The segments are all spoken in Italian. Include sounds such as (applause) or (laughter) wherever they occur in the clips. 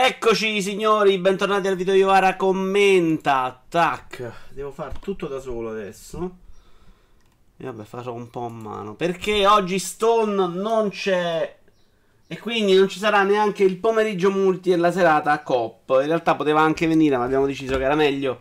Eccoci signori, bentornati al video Iovara commenta. Tac, devo fare tutto da solo adesso. E vabbè, farò un po' a mano. Perché oggi Stone non c'è. E quindi non ci sarà neanche il pomeriggio multi e la serata a COP. In realtà poteva anche venire, ma abbiamo deciso che era meglio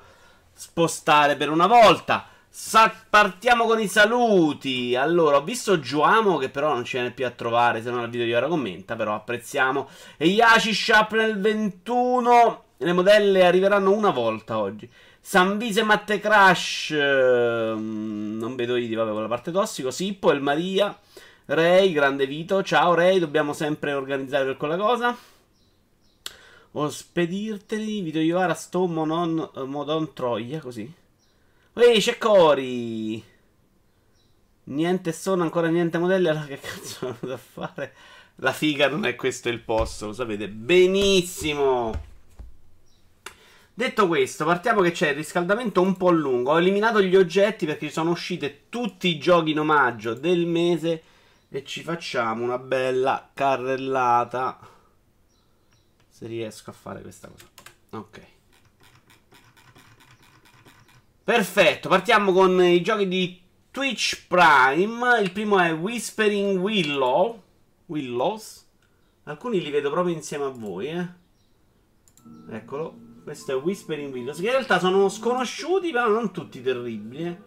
spostare per una volta. Sa- partiamo con i saluti. Allora, ho visto Giuamo che però non ci viene più a trovare, se non al video di ora commenta, però apprezziamo. E Yashi Sharp nel 21. Le modelle arriveranno una volta oggi. Sanvise Matte Crash. ehm, non vedo i vabbè, con la parte tossico. Sippo, El Maria. Ray, grande Vito. Ciao Ray, dobbiamo sempre organizzare per quella cosa. O spedirteli. Video Iovara, sto monon, modon Troia, così. Ehi, c'è Cori! Niente sono, ancora niente modelli. Allora che cazzo (laughs) ho da fare? La figa non è questo il posto, lo sapete benissimo. Detto questo, partiamo che c'è il riscaldamento un po' lungo. Ho eliminato gli oggetti perché sono usciti tutti i giochi in omaggio del mese e ci facciamo una bella carrellata. Se riesco a fare questa cosa. Ok. Perfetto, partiamo con i giochi di Twitch Prime. Il primo è Whispering Willow. Willows. Alcuni li vedo proprio insieme a voi, eh. Eccolo. Questo è Whispering Willows. Che in realtà sono sconosciuti, però non tutti terribili, eh.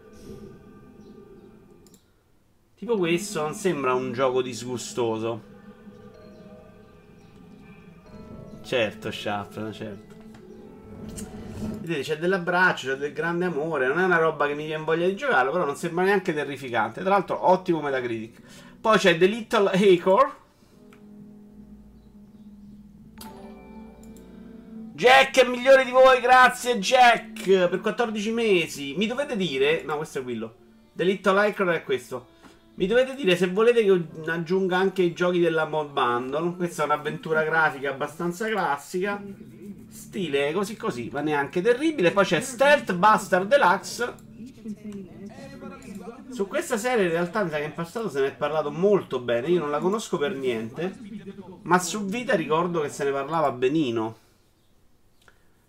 Tipo questo non sembra un gioco disgustoso. Certo, Sharp, certo. Vedete, c'è dell'abbraccio, c'è del grande amore. Non è una roba che mi viene voglia di giocarlo, però non sembra neanche terrificante. Tra l'altro, ottimo Metacritic. Poi c'è The Little Acre. Jack è migliore di voi, grazie Jack, per 14 mesi. Mi dovete dire... No, questo è quello. The Little Acre è questo. Mi dovete dire se volete che aggiunga anche i giochi della Mod Bundle. Questa è un'avventura grafica abbastanza classica. Stile così così, ma neanche terribile. Poi c'è Stealth Buster Deluxe. Su questa serie in realtà mi sa che in passato se ne è parlato molto bene. Io non la conosco per niente. Ma su Vita ricordo che se ne parlava benino.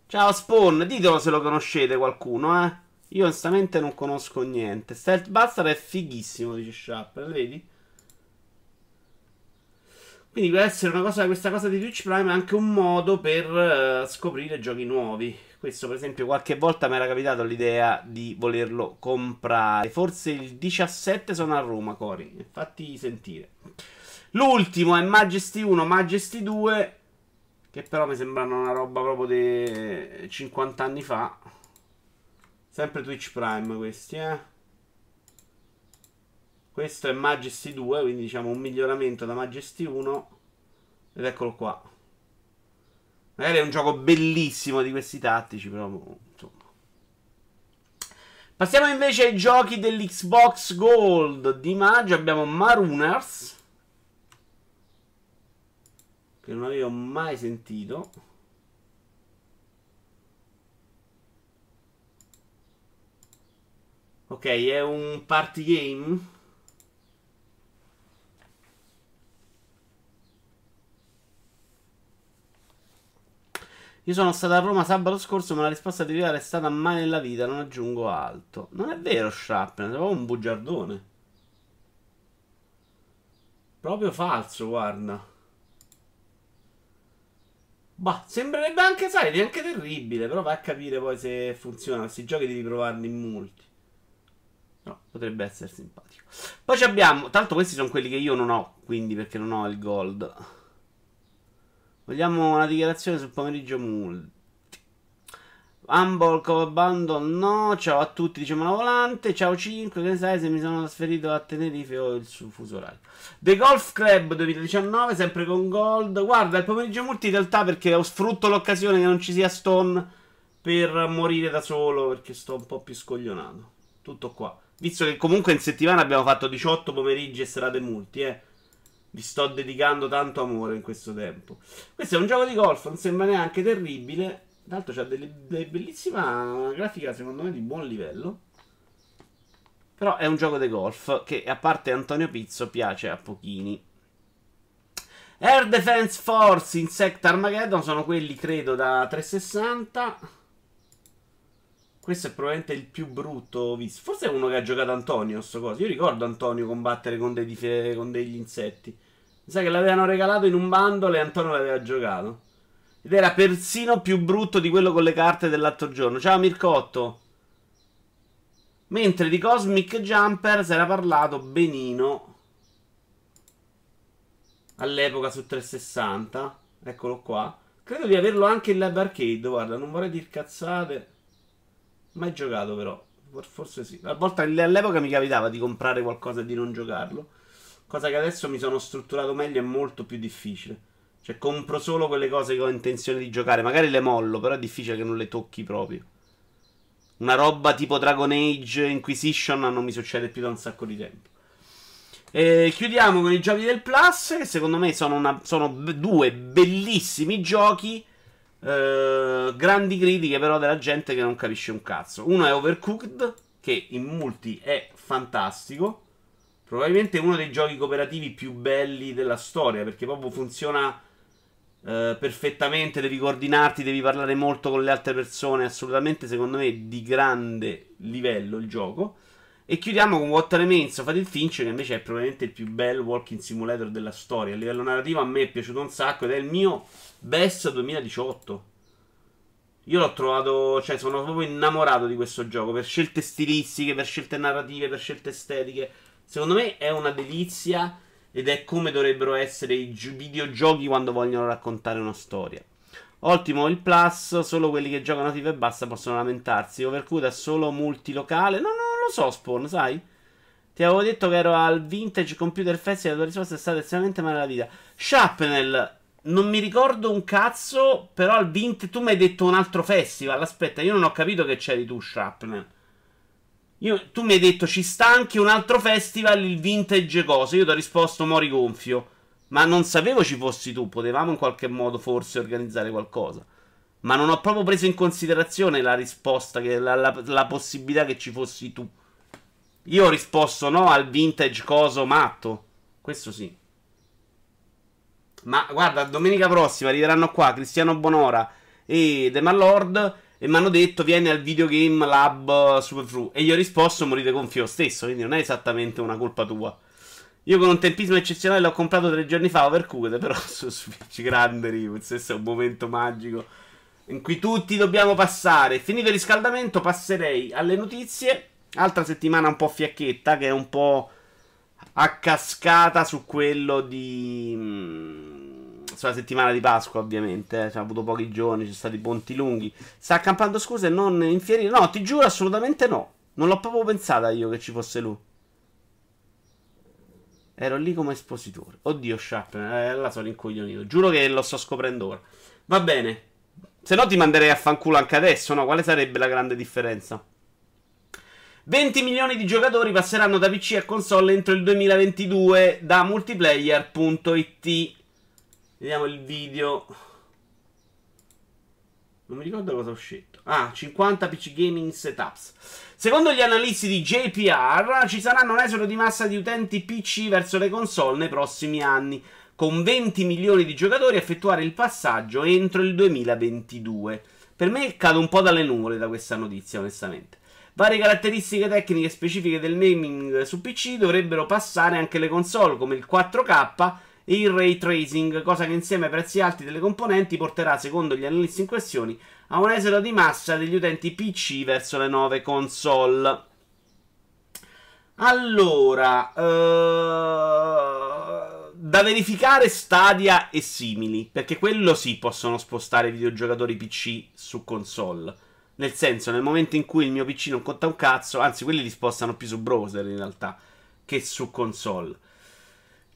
Ciao Spawn, ditelo se lo conoscete qualcuno, eh. Io onestamente non conosco niente. Stealth Buster è fighissimo, dice Sharp, vedi? Quindi può essere una cosa, questa cosa di Twitch Prime è anche un modo per uh, scoprire giochi nuovi. Questo, per esempio, qualche volta mi era capitato l'idea di volerlo comprare. Forse il 17 sono a Roma, Cori. Infatti sentire. L'ultimo è Majesty 1, Majesty 2. Che però mi sembrano una roba proprio di 50 anni fa. Sempre Twitch Prime questi, eh. Questo è Majesty 2, quindi diciamo un miglioramento da Majesty 1. Ed eccolo qua. Magari è un gioco bellissimo di questi tattici, però insomma. Passiamo invece ai giochi dell'Xbox Gold di maggio. Abbiamo Marooners. Che non avevo mai sentito. Ok, è un party game. Io sono stato a Roma sabato scorso, ma la risposta di Vivere è stata mai nella vita, non aggiungo altro. Non è vero, Shrapnel, è proprio un bugiardone. Proprio falso, guarda. Bah, sembrerebbe anche, sai, neanche terribile, però vai a capire poi se funziona. Questi giochi devi provarli in multi. No, potrebbe essere simpatico. Poi abbiamo, tanto questi sono quelli che io non ho, quindi perché non ho il gold. Vogliamo una dichiarazione sul pomeriggio multi. Humble Cover Bundle no. Ciao a tutti, diciamo la volante. Ciao 5, che ne sai se mi sono trasferito a Tenerife o il suo fuso orario. The Golf Club 2019, sempre con Gold. Guarda, il pomeriggio multi in realtà perché sfrutto l'occasione che non ci sia Stone per morire da solo perché sto un po' più scoglionato. Tutto qua. Visto che comunque in settimana abbiamo fatto 18 pomeriggi e serate multi, eh. Vi sto dedicando tanto amore in questo tempo. Questo è un gioco di golf, non sembra neanche terribile. L'altro c'ha delle, delle bellissima grafica, secondo me, di buon livello. Però è un gioco di golf che, a parte Antonio Pizzo, piace a pochini. Air Defense Force Insect Armageddon sono quelli, credo, da 360. Questo è probabilmente il più brutto visto. Forse è uno che ha giocato Antonio. Sto coso. Io ricordo Antonio combattere con, dife- con degli insetti. Mi sa che l'avevano regalato in un bundle e Antonio l'aveva giocato. Ed era persino più brutto di quello con le carte dell'altro giorno. Ciao Mircotto. Mentre di Cosmic Jumper si era parlato benino all'epoca su 360. Eccolo qua. Credo di averlo anche in live arcade. Guarda, non vorrei dir cazzate. Mai giocato però. Forse sì. A volte all'epoca mi capitava di comprare qualcosa e di non giocarlo. Cosa che adesso mi sono strutturato meglio e molto più difficile. Cioè, compro solo quelle cose che ho intenzione di giocare. Magari le mollo, però è difficile che non le tocchi proprio. Una roba tipo Dragon Age Inquisition non mi succede più da un sacco di tempo. E chiudiamo con i giochi del Plus, che secondo me sono, una, sono due bellissimi giochi eh, grandi critiche però della gente che non capisce un cazzo. Uno è Overcooked, che in multi è fantastico. Probabilmente uno dei giochi cooperativi più belli della storia, perché proprio funziona eh, perfettamente, devi coordinarti, devi parlare molto con le altre persone, assolutamente secondo me di grande livello il gioco. E chiudiamo con What Remains Fatal Finch, che invece è probabilmente il più bel walking simulator della storia. A livello narrativo a me è piaciuto un sacco ed è il mio best 2018. Io l'ho trovato, cioè sono proprio innamorato di questo gioco per scelte stilistiche, per scelte narrative, per scelte estetiche. Secondo me è una delizia ed è come dovrebbero essere i gi- videogiochi quando vogliono raccontare una storia. Ottimo il plus, solo quelli che giocano FIFA e basta possono lamentarsi. Overcooked è solo multilocale. No, no, non lo so, Spawn, sai? Ti avevo detto che ero al Vintage Computer Festival, la tua risposta è stata estremamente male la vita. Shrapnel, non mi ricordo un cazzo, però al Vintage... Tu mi hai detto un altro festival, aspetta, io non ho capito che c'eri tu, Shrapnel. Io, tu mi hai detto ci sta anche un altro festival, il Vintage Cosa. Io ti ho risposto Mori Gonfio. Ma non sapevo ci fossi tu. Potevamo in qualche modo forse organizzare qualcosa. Ma non ho proprio preso in considerazione la risposta, che, la, la, la possibilità che ci fossi tu. Io ho risposto no al vintage coso matto. Questo sì. Ma guarda, domenica prossima arriveranno qua Cristiano Bonora e The Malord e mi hanno detto vieni al videogame lab Superfru. E io ho risposto morite con Fio stesso, quindi non è esattamente una colpa tua. Io con un tempismo eccezionale l'ho comprato tre giorni fa Overcooked, però (laughs) su Switch grande Rivuz, questo è un momento magico in cui tutti dobbiamo passare. Finito il riscaldamento passerei alle notizie. Altra settimana un po' fiacchetta che è un po' a cascata su quello di... Sulla settimana di Pasqua ovviamente, eh. ci ha avuto pochi giorni, ci sono stati ponti lunghi. Sta accampando scuse non infierire? No, ti giuro assolutamente no. Non l'ho proprio pensata io che ci fosse lui. Ero lì come espositore. Oddio, Sharp, eh, la sono incoglionito. Giuro che lo sto scoprendo ora. Va bene. Se no ti manderei a fanculo anche adesso, no? Quale sarebbe la grande differenza? 20 milioni di giocatori passeranno da PC a console entro il 2022 da multiplayer.it. Vediamo il video. Non mi ricordo cosa ho scelto. Ah, 50 PC gaming setups. Secondo gli analisti di JPR ci saranno un esodo di massa di utenti PC verso le console nei prossimi anni, con 20 milioni di giocatori a effettuare il passaggio entro il 2022. Per me cado un po' dalle nuvole da questa notizia, onestamente. Varie caratteristiche tecniche specifiche del naming su PC dovrebbero passare anche le console, come il 4K e il ray tracing, cosa che insieme ai prezzi alti delle componenti porterà, secondo gli analisti in questione, a un esero di massa degli utenti PC verso le nuove console. Allora, uh, da verificare Stadia e simili, perché quello sì possono spostare i videogiocatori PC su console. Nel senso, nel momento in cui il mio PC non conta un cazzo, anzi, quelli li spostano più su browser in realtà che su console.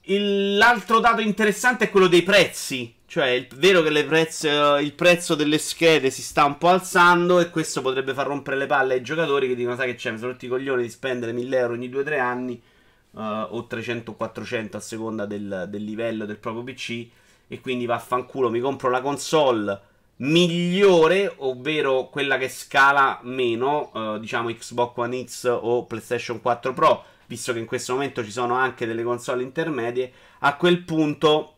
L'altro dato interessante è quello dei prezzi. Cioè, è vero che prezzi, uh, il prezzo delle schede si sta un po' alzando e questo potrebbe far rompere le palle ai giocatori che dicono, sai che c'è, mi sono rotti i coglioni di spendere 1000 euro ogni 2-3 anni uh, o 300-400 a seconda del, del, livello del proprio PC e quindi vaffanculo, mi compro la console migliore, ovvero quella che scala meno, uh, diciamo Xbox One X o PlayStation 4 Pro, visto che in questo momento ci sono anche delle console intermedie, a quel punto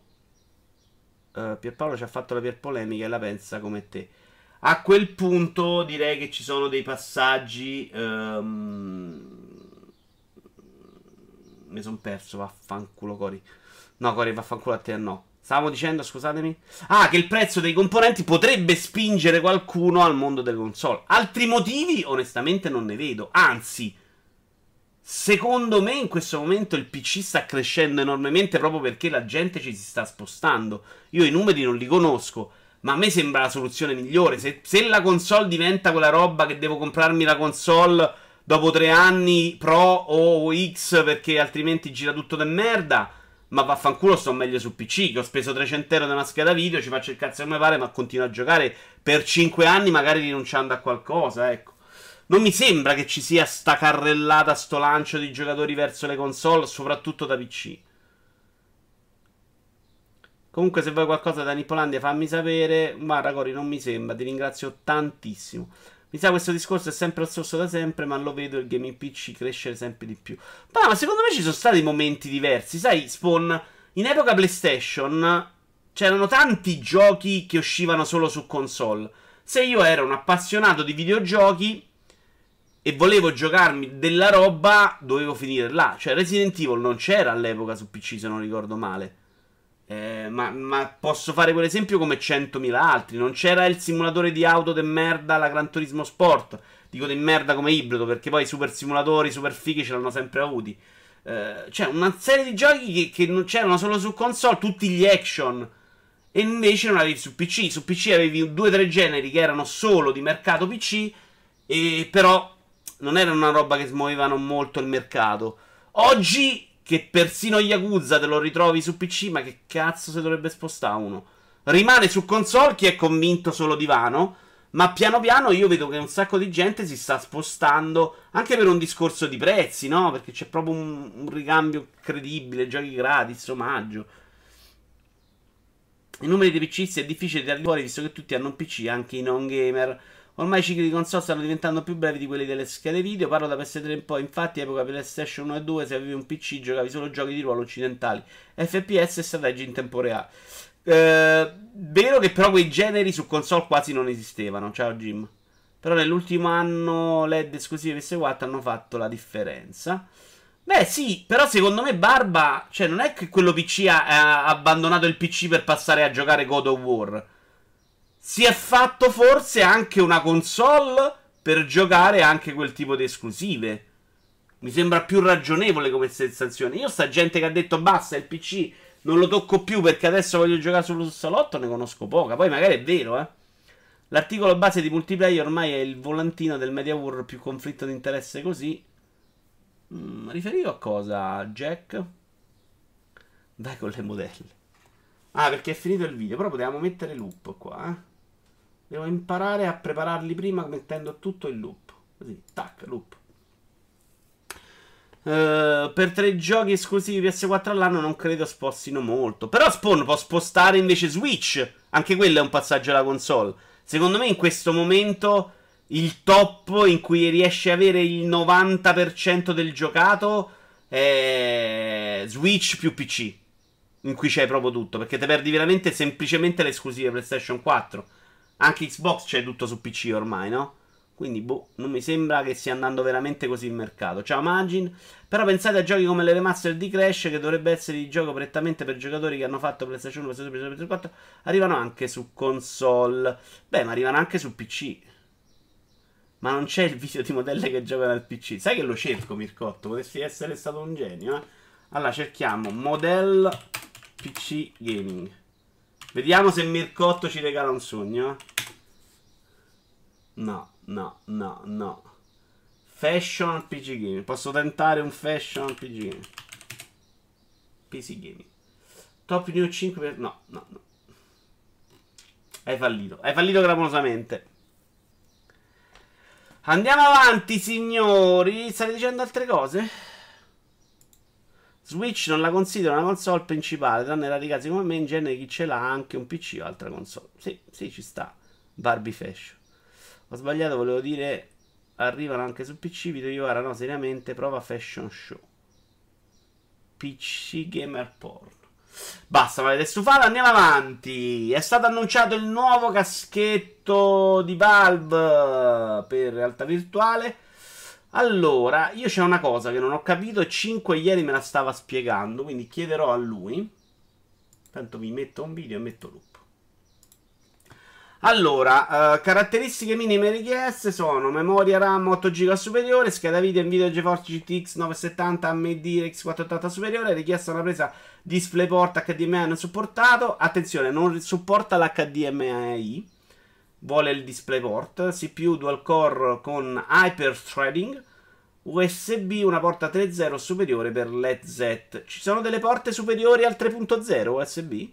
Uh, Pierpaolo ci ha fatto la per polemica e la pensa come te. A quel punto direi che ci sono dei passaggi. Um... Mi sono perso, vaffanculo Cori. No, Cori, vaffanculo a te, no. Stavo dicendo, scusatemi. Ah, che il prezzo dei componenti potrebbe spingere qualcuno al mondo delle console. Altri motivi, onestamente, non ne vedo. Anzi, secondo me in questo momento il PC sta crescendo enormemente proprio perché la gente ci si sta spostando. Io i numeri non li conosco. Ma a me sembra la soluzione migliore. Se, se la console diventa quella roba che devo comprarmi la console dopo tre anni Pro o X perché altrimenti gira tutto de merda ma vaffanculo sto meglio su PC, che ho speso 300 euro da una scheda video, ci faccio il cazzo mi pare, ma continuo a giocare per 5 anni, magari rinunciando a qualcosa, ecco. Non mi sembra che ci sia sta carrellata, sto lancio di giocatori verso le console, soprattutto da PC. Comunque, se vuoi qualcosa da Nippolandia, fammi sapere. Guarda, Cori, non mi sembra. Ti ringrazio tantissimo. Mi sa questo discorso è sempre lo stesso da sempre, ma lo vedo il gaming PC crescere sempre di più. Ma, ma secondo me ci sono stati momenti diversi. Sai, Spawn, in epoca PlayStation c'erano tanti giochi che uscivano solo su console. Se io ero un appassionato di videogiochi e volevo giocarmi della roba, dovevo finire là. Cioè, Resident Evil non c'era all'epoca su PC, se non ricordo male. Eh, ma, ma, posso fare quell'esempio come 100.000 altri. Non c'era il simulatore di auto de merda la Gran Turismo Sport. Dico di merda come ibrido, perché poi i super simulatori, super fighi ce l'hanno sempre avuti. Eh, c'è una serie di giochi che, che non c'erano solo su console, tutti gli action. E invece non avevi su PC. Su PC avevi due o tre generi che erano solo di mercato PC. E però non erano una roba che smuovevano molto il mercato. Oggi che persino Yakuza te lo ritrovi su PC, ma che cazzo se dovrebbe spostare uno? Rimane su console chi è convinto solo divano, ma piano piano io vedo che un sacco di gente si sta spostando anche per un discorso di prezzi, no? Perché c'è proprio un, un ricambio credibile, giochi gratis, omaggio. I numeri dei PC è difficile tirarli fuori visto che tutti hanno un PC, anche i non gamer. Ormai i cicli di console stanno diventando più brevi di quelli delle schede video. Parlo da PS3 in poi. Infatti, epoca PlayStation 1 e 2, se avevi un PC, giocavi solo giochi di ruolo occidentali, FPS e strategie in tempo reale. Eh, vero che però quei generi su console quasi non esistevano. Ciao Jim. Però nell'ultimo anno LED esclusive PS4 hanno fatto la differenza. Beh, sì, però secondo me Barba, cioè non è che quello PC ha, ha abbandonato il PC per passare a giocare God of War si è fatto forse anche una console per giocare anche quel tipo di esclusive. Mi sembra più ragionevole come sensazione. Io sta gente che ha detto basta il PC, non lo tocco più perché adesso voglio giocare sullo salotto, ne conosco poca. Poi magari è vero, eh. L'articolo base di multiplayer ormai è il volantino del Media War più conflitto di interesse così. Mm, riferito a cosa, Jack? Vai con le modelle. Ah, perché è finito il video, però potevamo mettere loop qua, eh. Devo imparare a prepararli prima mettendo tutto in loop. Così, tac, loop. Uh, per tre giochi esclusivi PS4 all'anno non credo spostino molto. Però Spawn può spostare invece Switch. Anche quello è un passaggio alla console. Secondo me in questo momento il top in cui riesce a avere il 90% del giocato è Switch più PC. In cui c'hai proprio tutto. Perché ti perdi veramente semplicemente le esclusive PlayStation 4. Anche Xbox c'è tutto su PC ormai, no? Quindi, boh, non mi sembra che stia andando veramente così il mercato. Ciao Magin. Però pensate a giochi come le remaster di Crash, che dovrebbe essere di gioco prettamente per giocatori che hanno fatto PlayStation 1, PlayStation 2, PlayStation 4, arrivano anche su console. Beh, ma arrivano anche su PC. Ma non c'è il video di modelle che giocano al PC. Sai che lo cerco, Mircotto? Potresti essere stato un genio, eh? Allora, cerchiamo Model PC Gaming. Vediamo se Mircotto ci regala un sogno. No, no, no, no. Fashion PG Game. Posso tentare un Fashion PG Game. PC Gaming. Top New 5 per... No, no, no. Hai fallito. Hai fallito clamorosamente. Andiamo avanti, signori. State dicendo altre cose? Switch non la considero una console principale, tranne rari casi come me, in genere chi ce l'ha ha anche un PC o altra console. Sì, sì, ci sta. Barbie Fashion. Ho sbagliato, volevo dire arrivano anche su PC, video io ora no, seriamente, prova Fashion Show. PC Gamer Porn. Basta, mi avete stufato, andiamo avanti. È stato annunciato il nuovo caschetto di Valve per realtà virtuale. Allora, io c'è una cosa che non ho capito e 5 ieri me la stava spiegando, quindi chiederò a lui. Tanto vi metto un video e metto loop. Allora, uh, caratteristiche minime richieste sono memoria RAM 8 GB superiore, scheda video Nvidia GeForce GTX 970 AMD RX 480 superiore, richiesta una presa DisplayPort HDMI non supportato, attenzione, non supporta l'HDMI, vuole il DisplayPort, CPU dual core con Hyper Threading, USB una porta 3.0 superiore per LED Z. Ci sono delle porte superiori al 3.0 USB?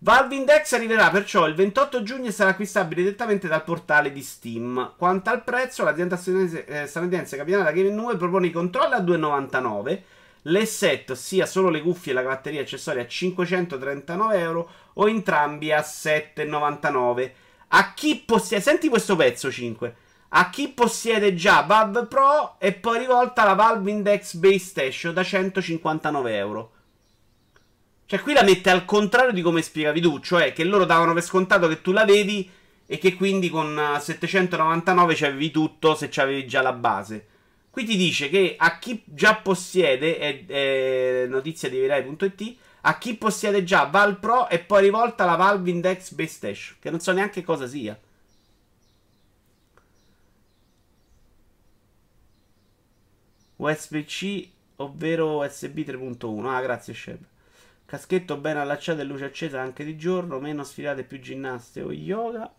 Valve Index arriverà perciò il 28 giugno e sarà acquistabile direttamente dal portale di Steam. Quanto al prezzo, l'azienda statunitense eh, capitana Game 9 propone i controlli a 2,99, l'E7, ossia solo le cuffie e la batteria accessoria a 539 euro o entrambi a 7,99. A chi possiede... Senti questo pezzo 5. A chi possiede già Valve Pro e poi rivolta la Valve Index Base Station da 159 euro. Cioè, qui la mette al contrario di come spiegavi tu, cioè che loro davano per scontato che tu l'avevi e che quindi con 799 c'avevi tutto se c'avevi già la base. Qui ti dice che a chi già possiede, è, è notizia di Virai.it, a chi possiede già Val Pro e poi rivolta la Valve Index Base Station, che non so neanche cosa sia. USB-C, ovvero USB 3.1. Ah, grazie, Sheb. Caschetto ben allacciato e luce accesa anche di giorno, meno sfilate più ginnaste o yoga.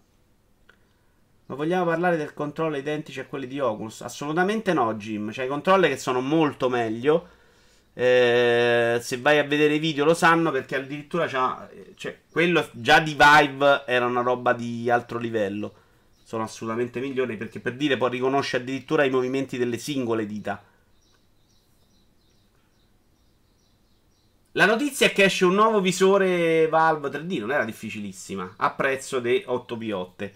Ma vogliamo parlare del controllo identici a quelli di Oculus? Assolutamente no, Jim. C'è i controlli che sono molto meglio. Eh, se vai a vedere i video lo sanno perché addirittura c'ha, cioè, quello già di Vive era una roba di altro livello. Sono assolutamente migliori perché per dire poi riconosce addirittura i movimenti delle singole dita. La notizia è che esce un nuovo visore Valve 3D, non era difficilissima, a prezzo di 8 p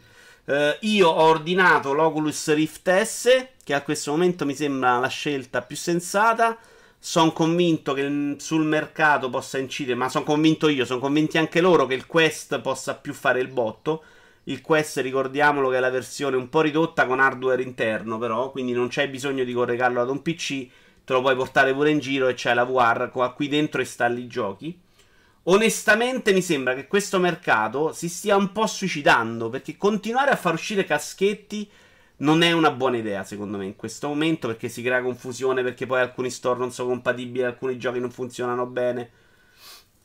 Uh, io ho ordinato l'Oculus Rift S, che a questo momento mi sembra la scelta più sensata. Sono convinto che sul mercato possa incidere, ma sono convinto io, sono convinti anche loro che il Quest possa più fare il botto. Il Quest, ricordiamolo che è la versione un po' ridotta con hardware interno, però, quindi non c'è bisogno di collegarlo ad un PC te lo puoi portare pure in giro e c'è la VR, qui dentro installi i giochi. Onestamente mi sembra che questo mercato si stia un po' suicidando, perché continuare a far uscire caschetti non è una buona idea, secondo me, in questo momento, perché si crea confusione, perché poi alcuni store non sono compatibili, alcuni giochi non funzionano bene.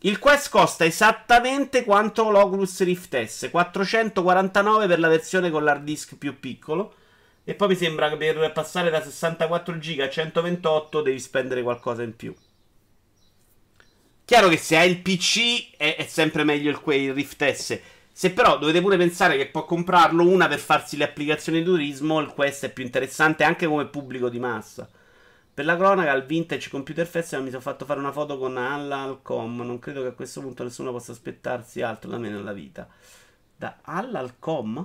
Il Quest costa esattamente quanto l'Oculus Rift S, 449 per la versione con l'hard disk più piccolo e poi mi sembra che per passare da 64 giga a 128 devi spendere qualcosa in più. Chiaro che se hai il PC è, è sempre meglio il, il Rift S. Se però dovete pure pensare che può comprarlo una per farsi le applicazioni di turismo, il Quest è più interessante anche come pubblico di massa. Per la cronaca, al Vintage Computer Festival mi sono fatto fare una foto con Allalcom. Non credo che a questo punto nessuno possa aspettarsi altro da me nella vita. Da Allalcom?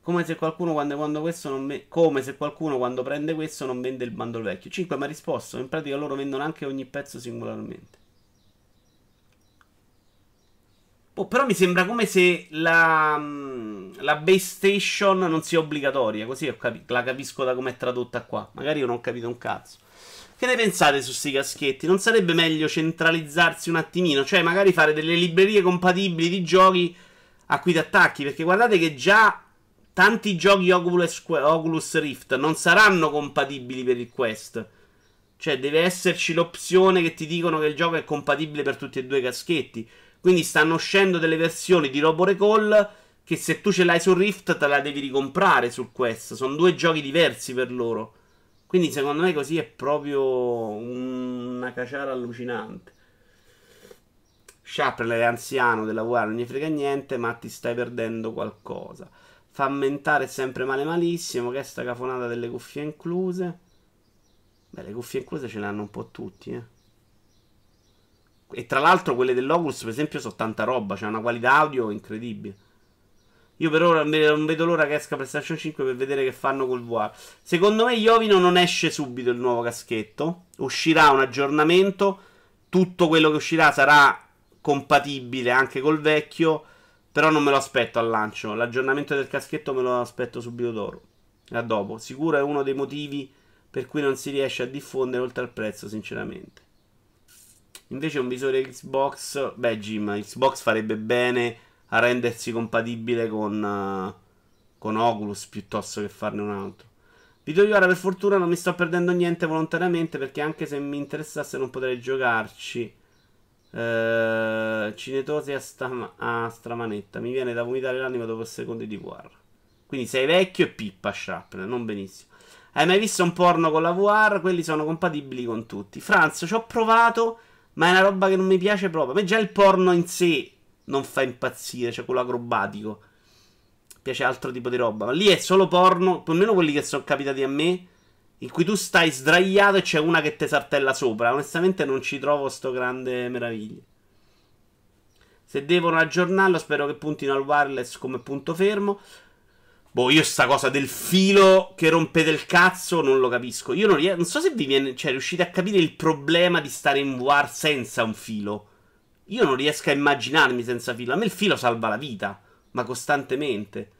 Come se qualcuno quando, quando questo non ve- come se qualcuno quando prende questo non vende il bundle vecchio. 5 mi ha risposto. In pratica loro vendono anche ogni pezzo singolarmente. Oh, però mi sembra come se la, mm, la base station non sia obbligatoria. Così capi- la capisco da come è tradotta qua. Magari io non ho capito un cazzo. Che ne pensate su questi caschetti? Non sarebbe meglio centralizzarsi un attimino? Cioè, magari fare delle librerie compatibili di giochi a cui ti attacchi? Perché guardate che già tanti giochi Oculus, Oculus Rift non saranno compatibili per il Quest. Cioè, deve esserci l'opzione che ti dicono che il gioco è compatibile per tutti e due i caschetti. Quindi stanno uscendo delle versioni di Robo Recall che se tu ce l'hai sul Rift te la devi ricomprare sul Quest. Sono due giochi diversi per loro. Quindi secondo me così è proprio una caciara allucinante. Sharp è anziano della VR, non gli frega niente, ma ti stai perdendo qualcosa. Fa mentare sempre male malissimo. Che è sta cafonata delle cuffie incluse. Beh, le cuffie incluse ce le hanno un po' tutti, eh. E tra l'altro quelle dell'Oculus, per esempio, sono tanta roba. C'è una qualità audio incredibile. Io per ora non vedo l'ora che esca PlayStation 5 per vedere che fanno col VR. Secondo me Iovino non esce subito il nuovo caschetto. Uscirà un aggiornamento. Tutto quello che uscirà sarà compatibile anche col vecchio. Però non me lo aspetto al lancio. L'aggiornamento del caschetto me lo aspetto subito dopo. A dopo. Sicuro è uno dei motivi per cui non si riesce a diffondere oltre al prezzo, sinceramente. Invece un visore Xbox, beh Jim, Xbox farebbe bene a rendersi compatibile con, uh, con Oculus piuttosto che farne un altro. Video di ora per fortuna non mi sto perdendo niente volontariamente perché anche se mi interessasse non potrei giocarci. Uh, cinetosi a, sta- a stramanetta. Mi viene da vomitare l'anima dopo secondi di VR. Quindi sei vecchio e pippa Sharpner, non benissimo. Hai mai visto un porno con la VR? Quelli sono compatibili con tutti. Franz, ci ho provato, ma è una roba che non mi piace proprio. A me già il porno in sé non fa impazzire, cioè quello acrobatico. Piace altro tipo di roba. Ma lì è solo porno, almeno quelli che sono capitati a me, in cui tu stai sdraiato e c'è una che ti saltella sopra. Onestamente non ci trovo sto grande meraviglia. Se devono aggiornarlo, spero che puntino al wireless come punto fermo. Boh, io sta cosa del filo che rompete il cazzo non lo capisco. Io non, riesco, non so se vi viene, cioè, riuscite a capire il problema di stare in war senza un filo. Io non riesco a immaginarmi senza filo. A me il filo salva la vita, ma costantemente.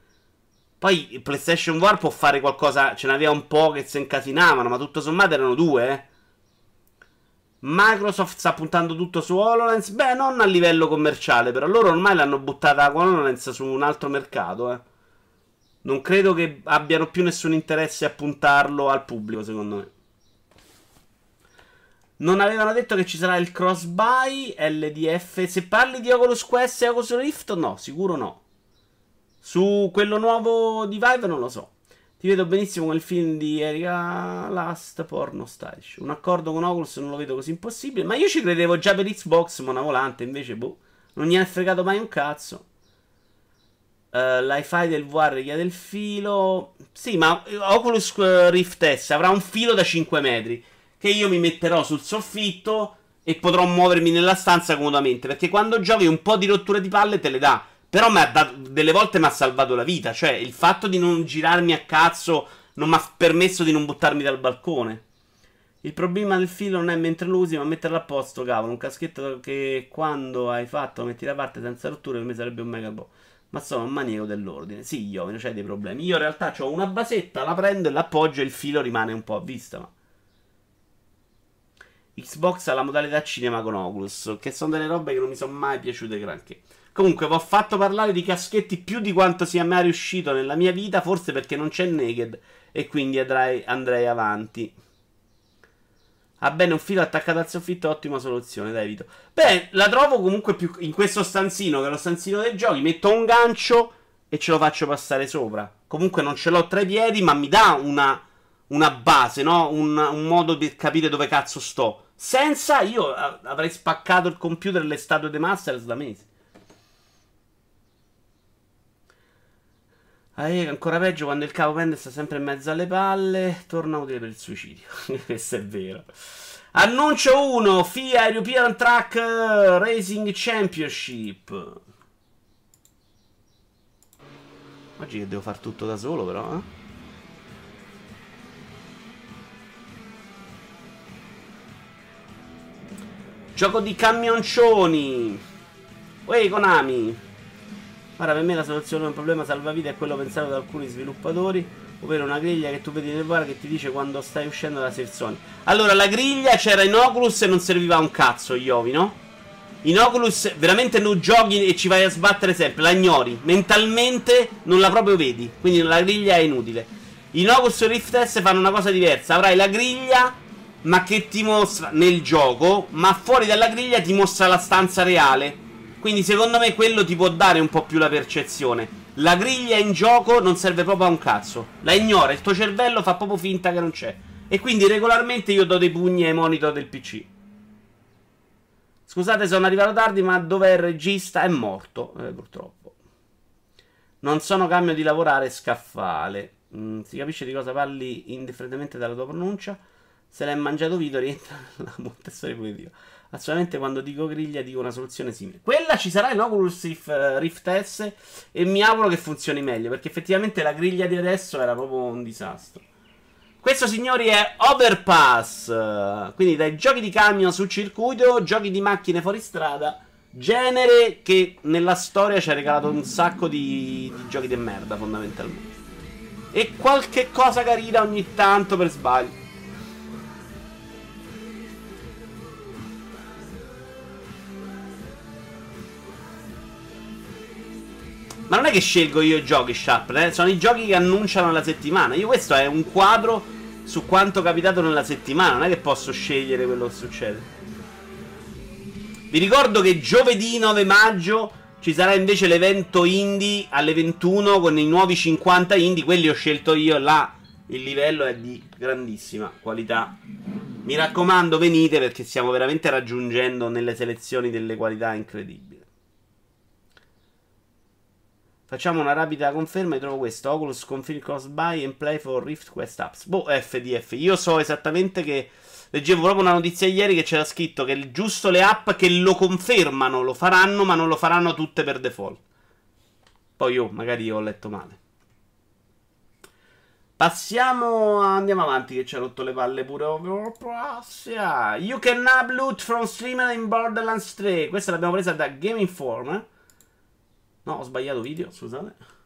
Poi PlayStation War può fare qualcosa. Ce n'aveva un po' che si incasinavano, ma tutto sommato erano due. Eh. Microsoft sta puntando tutto su HoloLens. Beh, non a livello commerciale, però loro ormai l'hanno buttata con HoloLens su un altro mercato. Eh. Non credo che abbiano più nessun interesse a puntarlo al pubblico, secondo me. Non avevano detto che ci sarà il cross buy LDF. Se parli di Oculus Quest e Oculus Rift, no, sicuro no. Su quello nuovo di Vive non lo so. Ti vedo benissimo con il film di Erika Last Porno Stylish. Un accordo con Oculus non lo vedo così impossibile. Ma io ci credevo già per Xbox, ma una volante invece, boh. Non gli è fregato mai un cazzo. Uh, L'hi-fi del VR richiede il filo. Sì, ma Oculus Rift S avrà un filo da 5 metri che io mi metterò sul soffitto e potrò muovermi nella stanza comodamente. Perché quando giochi un po' di rottura di palle te le dà. Però dato, delle volte mi ha salvato la vita. Cioè, il fatto di non girarmi a cazzo non mi ha permesso di non buttarmi dal balcone. Il problema del filo non è mentre lo usi, ma metterlo a posto, cavolo. Un caschetto che quando hai fatto metti da parte senza rotture, per me sarebbe un mega boh. Ma sono un maniaco dell'ordine. Sì, io, non c'hai dei problemi. Io in realtà ho una basetta, la prendo e l'appoggio e il filo rimane un po' a vista. Ma Xbox ha la modalità cinema con Oculus, che sono delle robe che non mi sono mai piaciute granché. Comunque, vi ho fatto parlare di caschetti più di quanto sia mai riuscito nella mia vita, forse perché non c'è Naked e quindi andrei, andrei avanti. Ah bene, un filo attaccato al soffitto, ottima soluzione, dai Vito. Beh, la trovo comunque più in questo stanzino, che è lo stanzino dei giochi, metto un gancio e ce lo faccio passare sopra. Comunque non ce l'ho tra i piedi, ma mi dà una una base, no? Un, un, modo di capire dove cazzo sto. Senza io avrei spaccato il computer e le statue dei Masters da mesi. Ah, ancora peggio quando il capo pende sta sempre in mezzo alle palle. Torna utile per il suicidio. (laughs) Questo è vero. Annuncio 1: FIA European Track Racing Championship. Oggi che devo fare tutto da solo, però, eh? Gioco di camioncioni. Ehi Konami. Ora per me la soluzione a un problema salvavita è quello pensato da alcuni sviluppatori, ovvero una griglia che tu vedi nel bar che ti dice quando stai uscendo dalla sezione. Allora, la griglia c'era in Oculus e non serviva un cazzo, Iovi, no? In Oculus veramente non giochi e ci vai a sbattere sempre, la ignori. Mentalmente non la proprio vedi, quindi la griglia è inutile. In Oculus Rift S fanno una cosa diversa, avrai la griglia ma che ti mostra nel gioco, ma fuori dalla griglia ti mostra la stanza reale. Quindi secondo me quello ti può dare un po' più la percezione. La griglia in gioco non serve proprio a un cazzo. La ignora, il tuo cervello fa proprio finta che non c'è. E quindi regolarmente io do dei pugni ai monitor del PC. Scusate, sono arrivato tardi, ma dov'è il regista? È morto, eh, purtroppo. Non sono cambio di lavorare scaffale. Mm, si capisce di cosa parli indifferentemente dalla tua pronuncia. Se l'hai mangiato Vito rientra (laughs) nella Montessori punitiva. Assolutamente quando dico griglia dico una soluzione simile. Quella ci sarà in Oculus Rift S e mi auguro che funzioni meglio perché effettivamente la griglia di adesso era proprio un disastro. Questo, signori, è Overpass. Quindi dai giochi di camion sul circuito, giochi di macchine fuori strada. Genere che nella storia ci ha regalato un sacco di, di giochi di merda, fondamentalmente. E qualche cosa carina ogni tanto per sbaglio. Ma non è che scelgo io i giochi Sharp, eh? sono i giochi che annunciano la settimana. Io questo è un quadro su quanto capitato nella settimana, non è che posso scegliere quello che succede. Vi ricordo che giovedì 9 maggio ci sarà invece l'evento indie alle 21 con i nuovi 50 indie, quelli ho scelto io là il livello è di grandissima qualità. Mi raccomando, venite perché stiamo veramente raggiungendo nelle selezioni delle qualità incredibili. Facciamo una rapida conferma e trovo questo. Oculus confirm cross buy and play for Rift Quest apps. Boh, FDF. Io so esattamente che... Leggevo proprio una notizia ieri che c'era scritto che giusto le app che lo confermano lo faranno, ma non lo faranno tutte per default. Poi io, magari io ho letto male. Passiamo, andiamo avanti che ci ha rotto le palle pure. You can upload from streamer in Borderlands 3. Questa l'abbiamo presa da Game Informer. No, ho sbagliato video, scusate.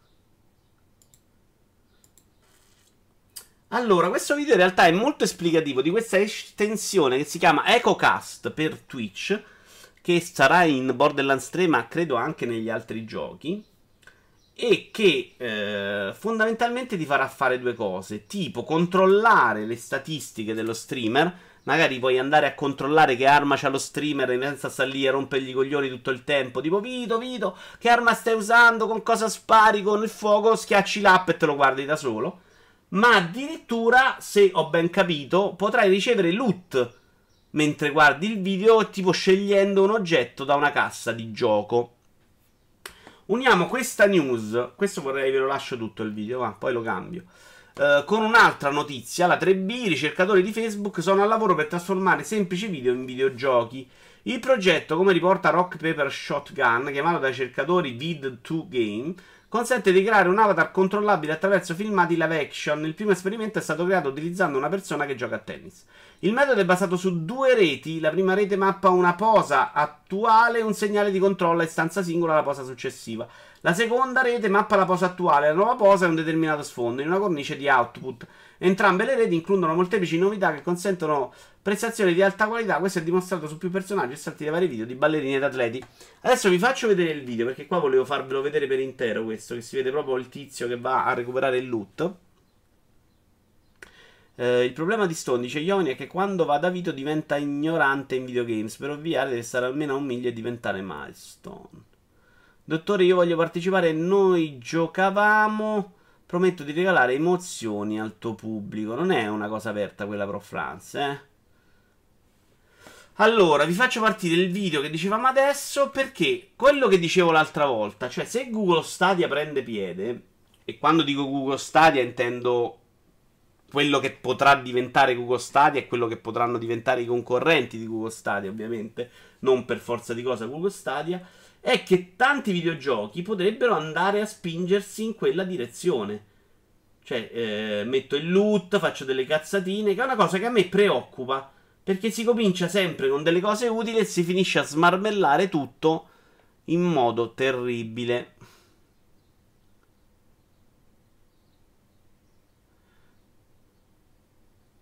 Allora, questo video in realtà è molto esplicativo di questa estensione che si chiama EcoCast per Twitch, che sarà in Borderlands 3, ma credo anche negli altri giochi, e che eh, fondamentalmente ti farà fare due cose, tipo controllare le statistiche dello streamer, magari puoi andare a controllare che arma c'ha lo streamer senza stare lì a rompergli i coglioni tutto il tempo. Tipo, Vito, Vito, che arma stai usando? Con cosa spari? Con il fuoco? Schiacci l'app e te lo guardi da solo. Ma addirittura, se ho ben capito, potrai ricevere loot mentre guardi il video, tipo scegliendo un oggetto da una cassa di gioco. Uniamo questa news. Questo vorrei ve lo lascio tutto il video, ma poi lo cambio. Uh, con un'altra notizia, la 3B, i ricercatori di Facebook sono al lavoro per trasformare semplici video in videogiochi. Il progetto, come riporta Rock Paper Shotgun, chiamato dai ricercatori Vid2Game, consente di creare un avatar controllabile attraverso filmati live action. Il primo esperimento è stato creato utilizzando una persona che gioca a tennis. Il metodo è basato su due reti. La prima rete mappa una posa attuale e un segnale di controllo a istanza singola alla posa successiva. La seconda rete mappa la posa attuale, la nuova posa e un determinato sfondo in una cornice di output. Entrambe le reti includono molteplici novità che consentono prestazioni di alta qualità. Questo è dimostrato su più personaggi e salti dei vari video di ballerini ed atleti. Adesso vi faccio vedere il video perché qua volevo farvelo vedere per intero questo, che si vede proprio il tizio che va a recuperare il loot. Eh, il problema di Stone, dice Ioni, è che quando va da Vito diventa ignorante in videogames. Per ovviare deve stare almeno a un miglio e diventare milestone. Dottore, io voglio partecipare. Noi giocavamo. Prometto di regalare emozioni al tuo pubblico. Non è una cosa aperta quella Pro France, eh? Allora, vi faccio partire il video che dicevamo adesso perché quello che dicevo l'altra volta, cioè se Google Stadia prende piede, e quando dico Google Stadia intendo quello che potrà diventare Google Stadia e quello che potranno diventare i concorrenti di Google Stadia, ovviamente, non per forza di cosa Google Stadia è che tanti videogiochi potrebbero andare a spingersi in quella direzione. Cioè, eh, metto il loot, faccio delle cazzatine, che è una cosa che a me preoccupa. Perché si comincia sempre con delle cose utili e si finisce a smarmellare tutto in modo terribile.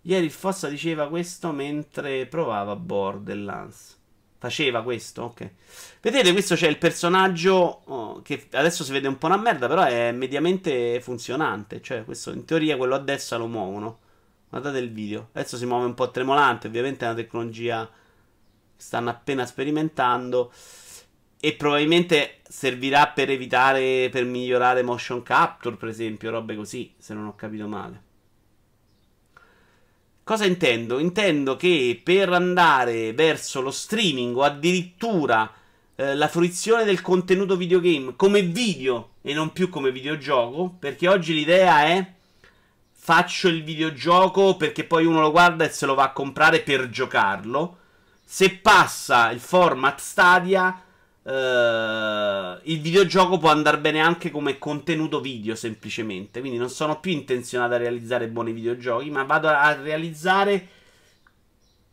Ieri Fossa diceva questo mentre provava Borderlands. Faceva questo, ok. Vedete, questo c'è il personaggio oh, che adesso si vede un po' una merda, però è mediamente funzionante. Cioè, questo in teoria quello a destra lo muovono. Guardate il video. Adesso si muove un po' tremolante, ovviamente è una tecnologia che stanno appena sperimentando. E probabilmente servirà per evitare, per migliorare motion capture, per esempio, robe così, se non ho capito male. Cosa intendo? Intendo che per andare verso lo streaming o addirittura eh, la fruizione del contenuto videogame come video e non più come videogioco, perché oggi l'idea è faccio il videogioco perché poi uno lo guarda e se lo va a comprare per giocarlo. se passa il format Stadia, Uh, il videogioco può andare bene anche come contenuto video semplicemente. Quindi non sono più intenzionato a realizzare buoni videogiochi, ma vado a realizzare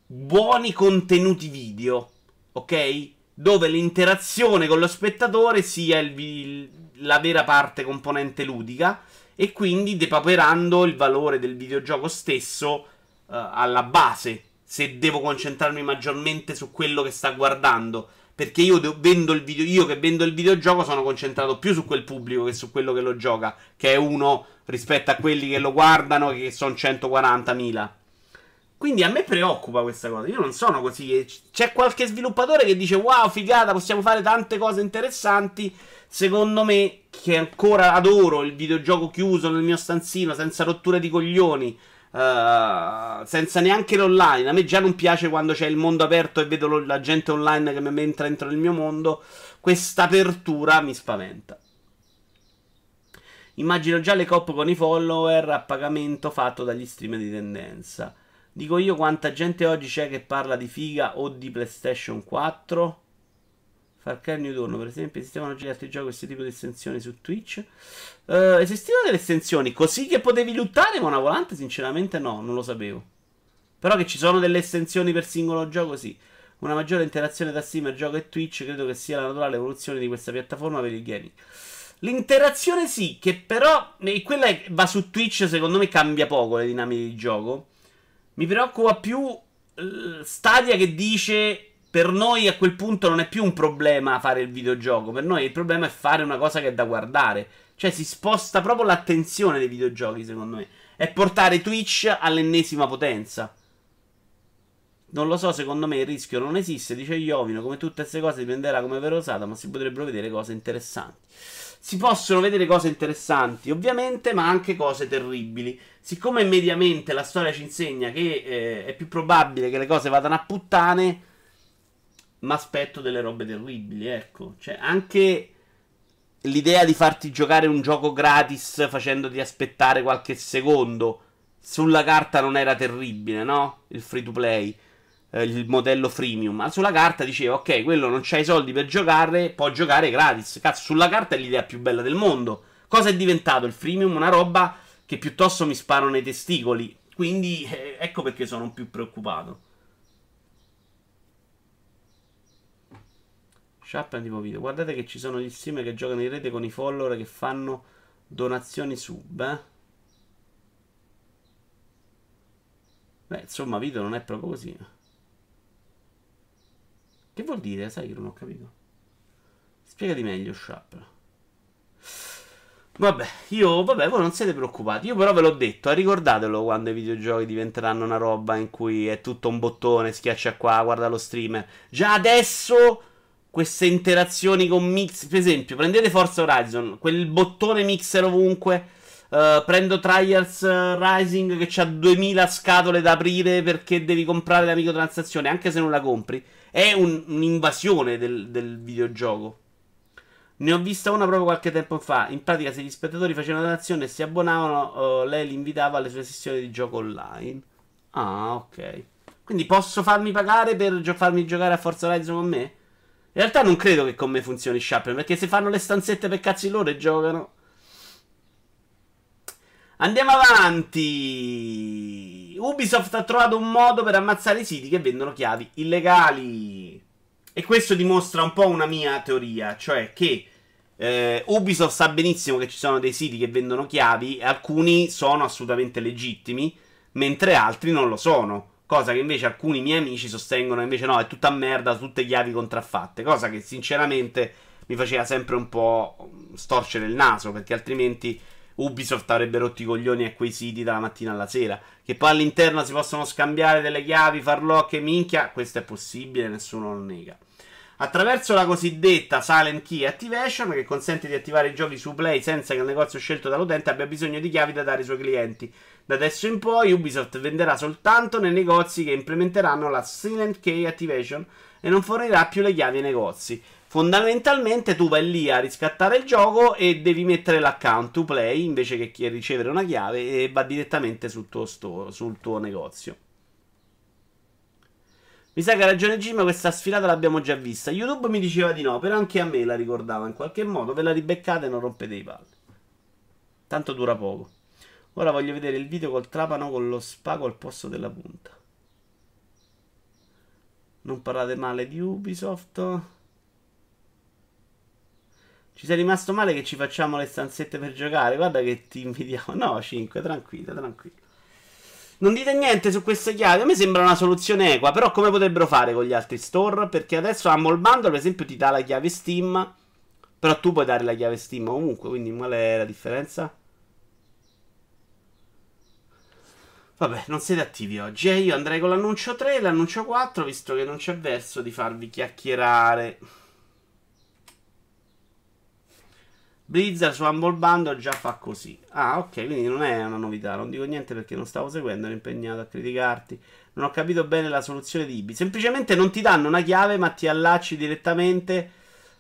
buoni contenuti video. Ok? Dove l'interazione con lo spettatore sia il, il, la vera parte componente ludica. E quindi depaperando il valore del videogioco stesso uh, alla base. Se devo concentrarmi maggiormente su quello che sta guardando perché io video, io che vendo il videogioco sono concentrato più su quel pubblico che su quello che lo gioca, che è uno rispetto a quelli che lo guardano, che sono 140.000. Quindi a me preoccupa questa cosa. Io non sono così. C'è qualche sviluppatore che dice: Wow, figata, possiamo fare tante cose interessanti. Secondo me, che ancora adoro il videogioco chiuso nel mio stanzino, senza rotture di coglioni Uh, senza neanche l'online. A me già non piace quando c'è il mondo aperto e vedo lo, la gente online che mi entra dentro nel mio mondo. Questa apertura mi spaventa. Immagino già le cop con i follower a pagamento fatto dagli streamer di tendenza. Dico io quanta gente oggi c'è che parla di figa o di PlayStation 4. Far Cry New Dawn, per esempio, esistevano già altri giochi questo tipo di estensioni su Twitch. Uh, esistevano delle estensioni così che potevi lottare con una volante? Sinceramente no, non lo sapevo. Però che ci sono delle estensioni per singolo gioco, sì. Una maggiore interazione tra streamer, gioco e Twitch credo che sia la naturale evoluzione di questa piattaforma per il gaming. L'interazione sì, che però quella va su Twitch, secondo me cambia poco le dinamiche di gioco. Mi preoccupa più uh, Stadia che dice per noi a quel punto non è più un problema fare il videogioco, per noi il problema è fare una cosa che è da guardare. Cioè si sposta proprio l'attenzione dei videogiochi, secondo me. È portare Twitch all'ennesima potenza. Non lo so, secondo me il rischio non esiste, dice Iovino, come tutte queste cose dipenderà come verrà usata, ma si potrebbero vedere cose interessanti. Si possono vedere cose interessanti, ovviamente, ma anche cose terribili. Siccome mediamente la storia ci insegna che eh, è più probabile che le cose vadano a puttane, mi aspetto delle robe terribili, ecco. Cioè, anche l'idea di farti giocare un gioco gratis facendoti aspettare qualche secondo sulla carta non era terribile, no? Il free to play, eh, il modello freemium. Ma sulla carta diceva, ok, quello non c'ha i soldi per giocare, può giocare gratis. Cazzo, sulla carta è l'idea più bella del mondo. Cosa è diventato il freemium? Una roba che piuttosto mi sparo nei testicoli. Quindi, eh, ecco perché sono più preoccupato. Sharp tipo video. Guardate che ci sono gli streamer che giocano in rete con i follower che fanno donazioni sub. Eh? Beh, insomma, video non è proprio così. Che vuol dire? Sai che non ho capito. Spiegati meglio, Sharp. Vabbè, io, vabbè, voi non siete preoccupati. Io però ve l'ho detto, ricordatelo quando i videogiochi diventeranno una roba in cui è tutto un bottone, schiaccia qua, guarda lo streamer. Già adesso queste interazioni con mix. Per esempio, prendete Forza Horizon, quel bottone mixer ovunque. Uh, prendo Trials Rising che ha 2000 scatole da aprire perché devi comprare la microtransazione, anche se non la compri. È un, un'invasione del, del, videogioco. Ne ho vista una proprio qualche tempo fa. In pratica, se gli spettatori facevano donazione e si abbonavano, uh, lei li invitava alle sue sessioni di gioco online. Ah, ok. Quindi posso farmi pagare per gio- farmi giocare a Forza Horizon con me? In realtà non credo che con me funzioni Sharpen, perché se fanno le stanzette per cazzi loro e giocano. Andiamo avanti. Ubisoft ha trovato un modo per ammazzare i siti che vendono chiavi illegali. E questo dimostra un po' una mia teoria, cioè che eh, Ubisoft sa benissimo che ci sono dei siti che vendono chiavi e alcuni sono assolutamente legittimi, mentre altri non lo sono. Cosa che invece alcuni miei amici sostengono invece no, è tutta merda, tutte chiavi contraffatte. Cosa che sinceramente mi faceva sempre un po' storcere il naso, perché altrimenti Ubisoft avrebbe rotto i coglioni a quei siti dalla mattina alla sera. Che poi all'interno si possono scambiare delle chiavi, farlocche, minchia, questo è possibile, nessuno lo nega. Attraverso la cosiddetta Silent Key Activation, che consente di attivare i giochi su Play senza che il negozio scelto dall'utente abbia bisogno di chiavi da dare ai suoi clienti. Da adesso in poi Ubisoft venderà soltanto nei negozi che implementeranno la Silent Key Activation e non fornirà più le chiavi ai negozi. Fondamentalmente tu vai lì a riscattare il gioco e devi mettere l'account to play invece che ricevere una chiave e va direttamente sul tuo store, sul tuo negozio. Mi sa che ha ragione Jim, questa sfilata l'abbiamo già vista. YouTube mi diceva di no, però anche a me la ricordava in qualche modo. Ve la ribeccate e non rompete i palle. Tanto dura poco. Ora voglio vedere il video col trapano con lo spago al posto della punta. Non parlate male di Ubisoft. Ci sei rimasto male che ci facciamo le stanzette per giocare? Guarda che ti invidiamo. No, 5, tranquillo, tranquillo. Non dite niente su queste chiavi. A me sembra una soluzione equa. Però come potrebbero fare con gli altri store? Perché adesso Humble Bundle, per esempio, ti dà la chiave Steam. Però tu puoi dare la chiave Steam comunque. Quindi qual è la differenza? Vabbè, non siete attivi oggi. Eh, io andrei con l'annuncio 3 e l'annuncio 4, visto che non c'è verso di farvi chiacchierare. Blizzard su Humble Bundle già fa così. Ah, ok, quindi non è una novità. Non dico niente perché non stavo seguendo, ero impegnato a criticarti. Non ho capito bene la soluzione di Ibi. Semplicemente non ti danno una chiave, ma ti allacci direttamente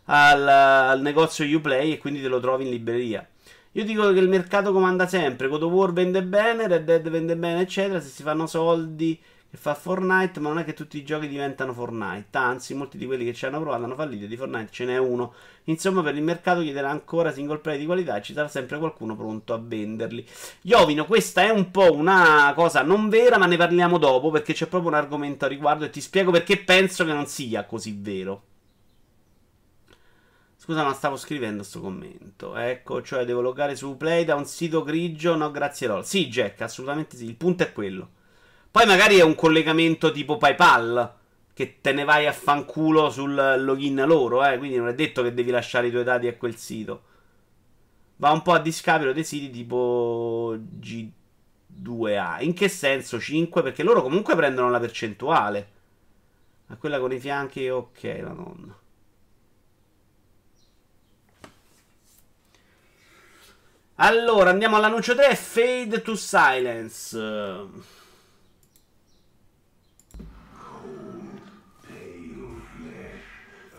al, al negozio Uplay e quindi te lo trovi in libreria. Io dico che il mercato comanda sempre. God of War vende bene, Red Dead vende bene, eccetera. Se si fanno soldi che fa Fortnite, ma non è che tutti i giochi diventano Fortnite. Anzi, molti di quelli che ci hanno provato hanno fallito. Di Fortnite ce n'è uno. Insomma, per il mercato chiederà ancora single player di qualità e ci sarà sempre qualcuno pronto a venderli. Iovino, questa è un po' una cosa non vera, ma ne parliamo dopo perché c'è proprio un argomento a riguardo e ti spiego perché penso che non sia così vero. Scusa, ma stavo scrivendo sto commento. Ecco, cioè devo loggare su Play da un sito grigio. No, grazie LOL. Sì, Jack, assolutamente sì. Il punto è quello. Poi magari è un collegamento tipo PayPal. Che te ne vai a fanculo sul login loro, eh. Quindi non è detto che devi lasciare i tuoi dati a quel sito. Va un po' a discapito dei siti tipo G2A. In che senso 5? Perché loro comunque prendono la percentuale. A quella con i fianchi, ok, madonna. Allora, andiamo all'annuncio 3, Fade to Silence.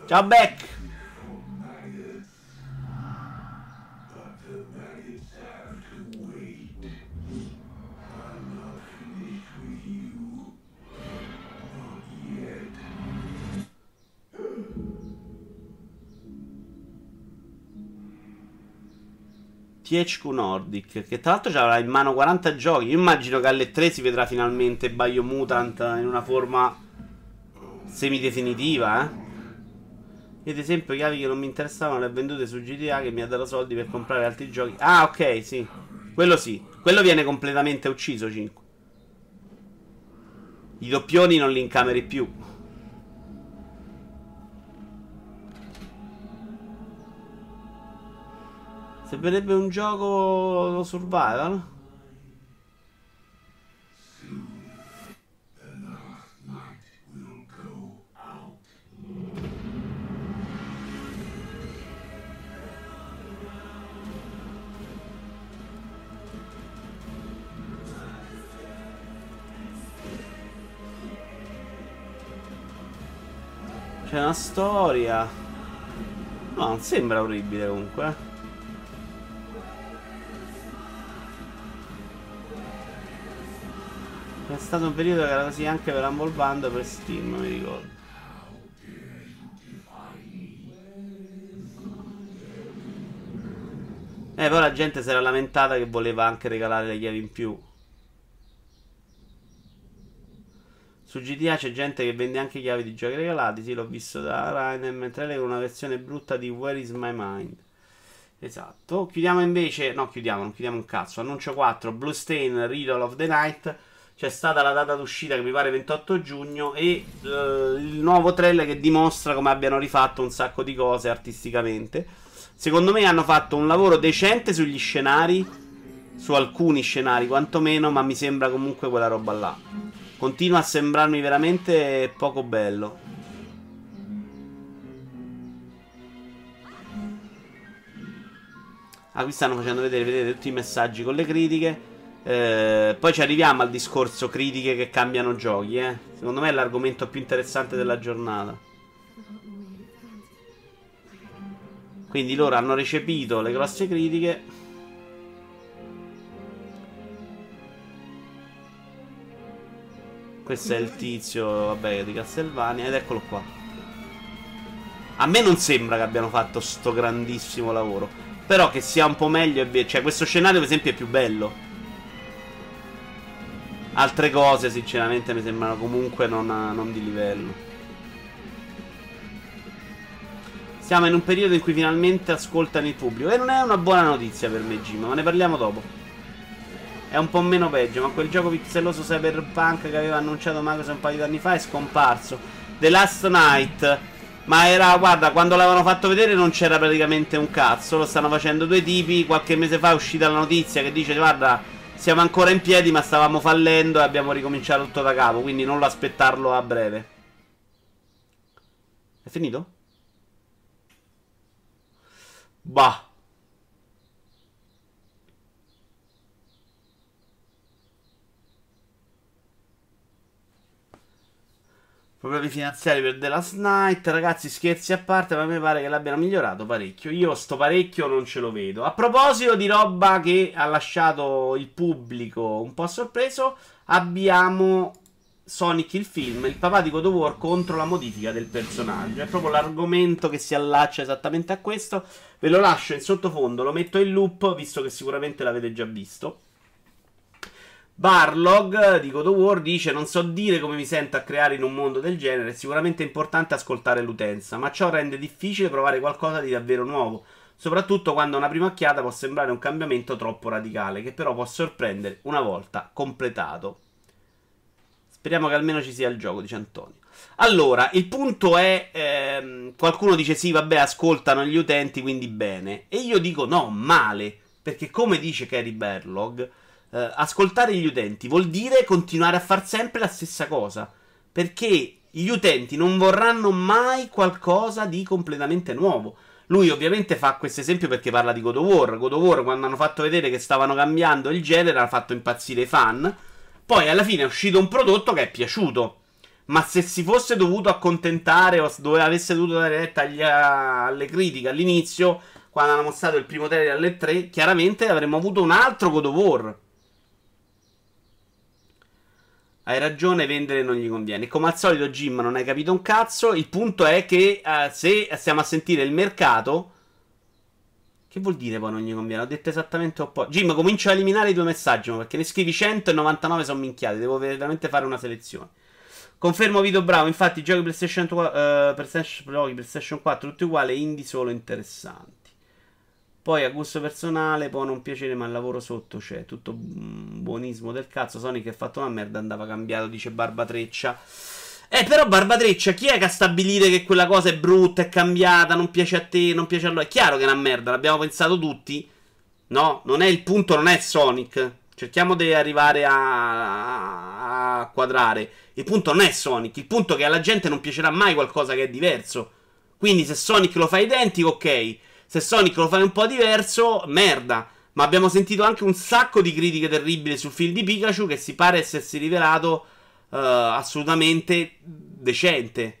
Ciao Beck. THQ Nordic, che tra l'altro avrà in mano 40 giochi. Io immagino che alle 3 si vedrà finalmente Biomutant in una forma semidefinitiva, eh. Io ad esempio chiavi che non mi interessavano le ho vendute su GTA che mi ha dato soldi per comprare altri giochi. Ah, ok, sì. Quello sì. Quello viene completamente ucciso, 5. I doppioni non li incameri più. Servirebbe un gioco survival? C'è una storia. No, non sembra orribile comunque. C'è stato un periodo che era così anche per Humble Band per Steam, mi ricordo. Eh, poi la gente si era lamentata che voleva anche regalare le chiavi in più. Su GTA c'è gente che vende anche chiavi di giochi regalati. Sì, l'ho visto da Rainer. Mentre lei una versione brutta di Where is my mind? Esatto. Chiudiamo invece. No, chiudiamo, non chiudiamo un cazzo. Annuncio 4. Blue Stain Riddle of the Night c'è stata la data d'uscita che mi pare 28 giugno e uh, il nuovo trailer che dimostra come abbiano rifatto un sacco di cose artisticamente. Secondo me hanno fatto un lavoro decente sugli scenari, su alcuni scenari quantomeno, ma mi sembra comunque quella roba là. Continua a sembrarmi veramente poco bello. Ah, qui stanno facendo vedere, vedete tutti i messaggi con le critiche. Eh, poi ci arriviamo al discorso critiche che cambiano giochi, eh. Secondo me è l'argomento più interessante della giornata. Quindi loro hanno recepito le grosse critiche. Questo è il tizio, vabbè, di Castelvania. Ed eccolo qua. A me non sembra che abbiano fatto sto grandissimo lavoro. Però che sia un po' meglio vero. Cioè, questo scenario, per esempio, è più bello. Altre cose, sinceramente, mi sembrano comunque non, non di livello. Siamo in un periodo in cui finalmente ascoltano il pubblico. E non è una buona notizia per me, Jim, ma ne parliamo dopo. È un po' meno peggio, ma quel gioco pixeloso cyberpunk che aveva annunciato Microsoft un paio di anni fa è scomparso. The Last Night. Ma era, guarda, quando l'avevano fatto vedere non c'era praticamente un cazzo. Lo stanno facendo due tipi. Qualche mese fa è uscita la notizia che dice, guarda, siamo ancora in piedi, ma stavamo fallendo e abbiamo ricominciato tutto da capo. Quindi non lo aspettarlo a breve. È finito? Bah. Problemi finanziari per The Last Night. Ragazzi, scherzi a parte, ma a me pare che l'abbiano migliorato parecchio. Io sto parecchio non ce lo vedo. A proposito di roba che ha lasciato il pubblico un po' sorpreso, abbiamo Sonic il film, il papà di God of War contro la modifica del personaggio. È proprio l'argomento che si allaccia esattamente a questo. Ve lo lascio in sottofondo, lo metto in loop, visto che sicuramente l'avete già visto. Barlog di God of War dice: Non so dire come mi sento a creare in un mondo del genere. È sicuramente importante ascoltare l'utenza, ma ciò rende difficile provare qualcosa di davvero nuovo. Soprattutto quando una prima occhiata può sembrare un cambiamento troppo radicale, che però può sorprendere una volta completato. Speriamo che almeno ci sia il gioco, dice Antonio. Allora, il punto è: ehm, qualcuno dice sì, vabbè, ascoltano gli utenti, quindi bene. E io dico no, male. Perché, come dice Kerry Berlog eh, ascoltare gli utenti vuol dire continuare a far sempre la stessa cosa. Perché gli utenti non vorranno mai qualcosa di completamente nuovo. Lui ovviamente fa questo esempio perché parla di God of War. God of War quando hanno fatto vedere che stavano cambiando il genere ha fatto impazzire i fan. Poi alla fine è uscito un prodotto che è piaciuto. Ma se si fosse dovuto accontentare o dove avesse dovuto dare retta alle critiche all'inizio, quando hanno mostrato il primo trailer alle 3, chiaramente avremmo avuto un altro God of War. Hai ragione, vendere non gli conviene. Come al solito, Jim, non hai capito un cazzo. Il punto è che uh, se stiamo a sentire il mercato. Che vuol dire poi non gli conviene? Ho detto esattamente opposto. Jim, comincio a eliminare i tuoi messaggi perché ne scrivi 100 e 99 sono minchiati. Devo veramente fare una selezione. Confermo Vito Bravo. Infatti, giochi PlayStation, uh, PlayStation, PlayStation 4 tutti uguali, indie solo interessanti. Poi a gusto personale può non piacere, ma il lavoro sotto c'è. Tutto buonismo del cazzo. Sonic è fatto una merda, andava cambiato, dice Barbatreccia. Eh, però Barbatreccia, chi è che ha stabilito che quella cosa è brutta, è cambiata, non piace a te, non piace a lui? È chiaro che è una merda, l'abbiamo pensato tutti. No, non è il punto, non è Sonic. Cerchiamo di arrivare a, a quadrare. Il punto non è Sonic, il punto è che alla gente non piacerà mai qualcosa che è diverso. Quindi se Sonic lo fa identico, ok. Se Sonic lo fai un po' diverso, merda. Ma abbiamo sentito anche un sacco di critiche terribili sul film di Pikachu che si pare essersi rivelato uh, assolutamente decente.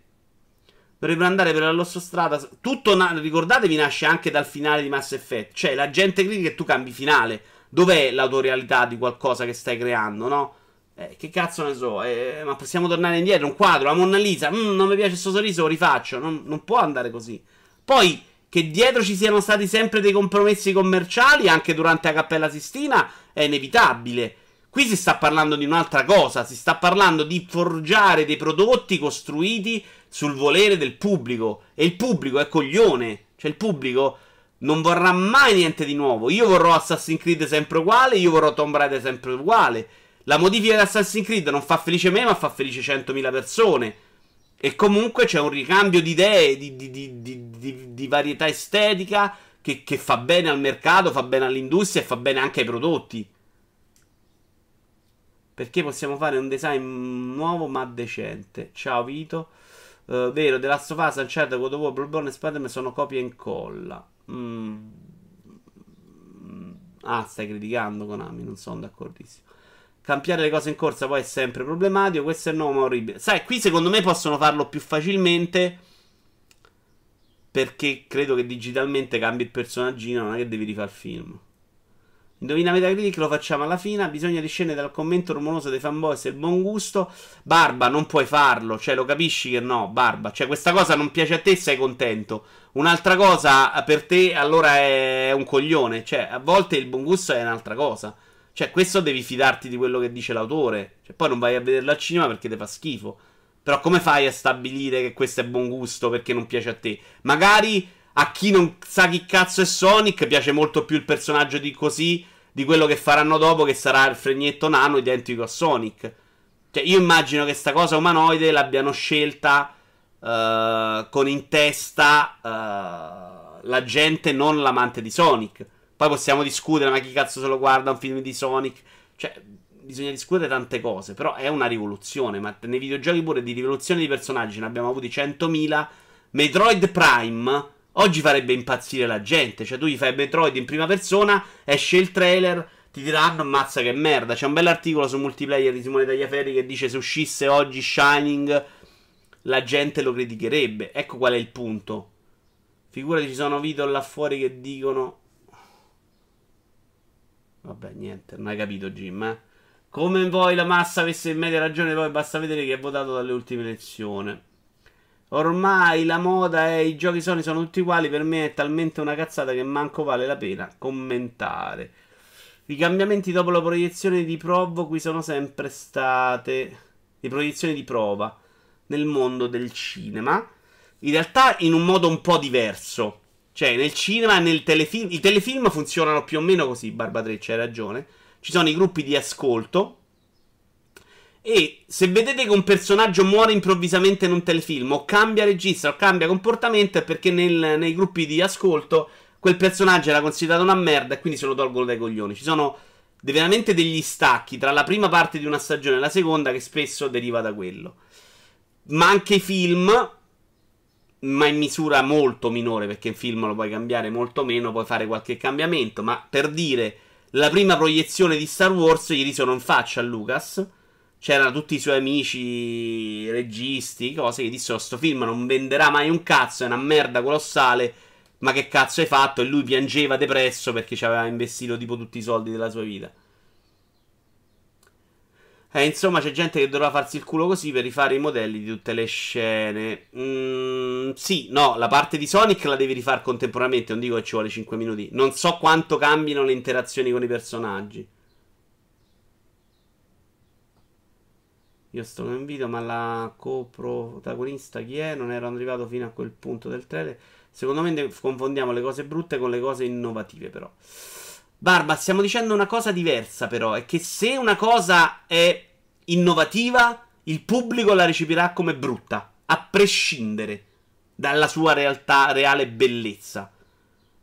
Dovrebbero andare per la strada. Tutto, na- ricordatevi, nasce anche dal finale di Mass Effect. Cioè, la gente critica e tu cambi finale. Dov'è l'autorialità di qualcosa che stai creando, no? Eh, che cazzo ne so, eh, ma possiamo tornare indietro? Un quadro, la Monna Lisa, mm, non mi piace questo sorriso, lo rifaccio. Non, non può andare così. Poi che dietro ci siano stati sempre dei compromessi commerciali, anche durante la Cappella Sistina, è inevitabile. Qui si sta parlando di un'altra cosa, si sta parlando di forgiare dei prodotti costruiti sul volere del pubblico. E il pubblico è coglione. Cioè il pubblico non vorrà mai niente di nuovo. Io vorrò Assassin's Creed sempre uguale, io vorrò Tomb Raider sempre uguale. La modifica di Assassin's Creed non fa felice me, ma fa felice 100.000 persone. E comunque c'è un ricambio di idee, di, di, di, di varietà estetica che, che, fa bene al mercato, fa bene all'industria e fa bene anche ai prodotti. Perché possiamo fare un design nuovo ma decente. Ciao Vito. Uh, vero, The Last of Us, Uncharted, God of War, Bloodborne e Spider-Man sono copia e incolla. Mm. Ah, stai criticando Konami, non sono d'accordissimo. Cambiare le cose in corsa poi è sempre problematico. Questo è nuovo ma orribile. Sai, qui secondo me possono farlo più facilmente. Perché credo che digitalmente cambi il personaggino, non è che devi rifare il film. Indovina Metacritic lo facciamo alla fine. Bisogna discendere dal commento rumoroso dei fanboys e il buon gusto. Barba, non puoi farlo. Cioè, lo capisci che no, Barba. Cioè, questa cosa non piace a te, sei contento. Un'altra cosa per te, allora è un coglione. Cioè, a volte il buon gusto è un'altra cosa. Cioè, questo devi fidarti di quello che dice l'autore. Cioè, poi non vai a vederlo al cinema perché ti fa schifo. Però come fai a stabilire che questo è buon gusto perché non piace a te? Magari a chi non sa chi cazzo è Sonic piace molto più il personaggio di così di quello che faranno dopo, che sarà il fregnetto nano identico a Sonic. Cioè, io immagino che sta cosa umanoide l'abbiano scelta uh, con in testa uh, la gente, non l'amante di Sonic. Poi possiamo discutere, ma chi cazzo se lo guarda un film di Sonic? Cioè, bisogna discutere tante cose, però è una rivoluzione. Ma nei videogiochi pure di rivoluzione di personaggi ne abbiamo avuti 100.000. Metroid Prime Oggi farebbe impazzire la gente. Cioè, tu gli fai Metroid in prima persona, esce il trailer, ti diranno ammazza che merda. C'è un bell'articolo su multiplayer di Simone Tagliaferri che dice se uscisse oggi Shining la gente lo criticherebbe. Ecco qual è il punto. Figurati, ci sono video là fuori che dicono. Vabbè, niente, non hai capito, Jim, eh? Come vuoi la massa avesse in media ragione, poi basta vedere chi ha votato dalle ultime elezioni. Ormai la moda è i giochi Sony sono tutti uguali. Per me è talmente una cazzata che manco vale la pena commentare. I cambiamenti dopo la proiezione di Provo qui sono sempre state. Le proiezioni di prova nel mondo del cinema. In realtà in un modo un po' diverso. Cioè, nel cinema nel telefilm. I telefilm funzionano più o meno così, Barbatreccia, hai ragione. Ci sono i gruppi di ascolto e se vedete che un personaggio muore improvvisamente in un telefilm, o cambia regista, o cambia comportamento, è perché nel, nei gruppi di ascolto quel personaggio era considerato una merda e quindi se lo tolgono dai coglioni. Ci sono veramente degli stacchi tra la prima parte di una stagione e la seconda che spesso deriva da quello. Ma anche i film, ma in misura molto minore, perché in film lo puoi cambiare molto meno, puoi fare qualche cambiamento. Ma per dire, la prima proiezione di Star Wars gli sono in faccia a Lucas c'erano tutti i suoi amici registi, cose che dissero sto film non venderà mai un cazzo, è una merda colossale, ma che cazzo hai fatto? E lui piangeva depresso perché ci aveva investito tipo tutti i soldi della sua vita. Eh, insomma, c'è gente che dovrà farsi il culo così per rifare i modelli di tutte le scene. Mm, sì, no, la parte di Sonic la devi rifare contemporaneamente. Non dico che ci vuole 5 minuti. Non so quanto cambino le interazioni con i personaggi. Io sto in video, ma la coprotagonista chi è? Non ero arrivato fino a quel punto del trailer. Secondo me confondiamo le cose brutte con le cose innovative, però. Barba, stiamo dicendo una cosa diversa, però. È che se una cosa è innovativa, il pubblico la recepirà come brutta, a prescindere dalla sua realtà, reale bellezza.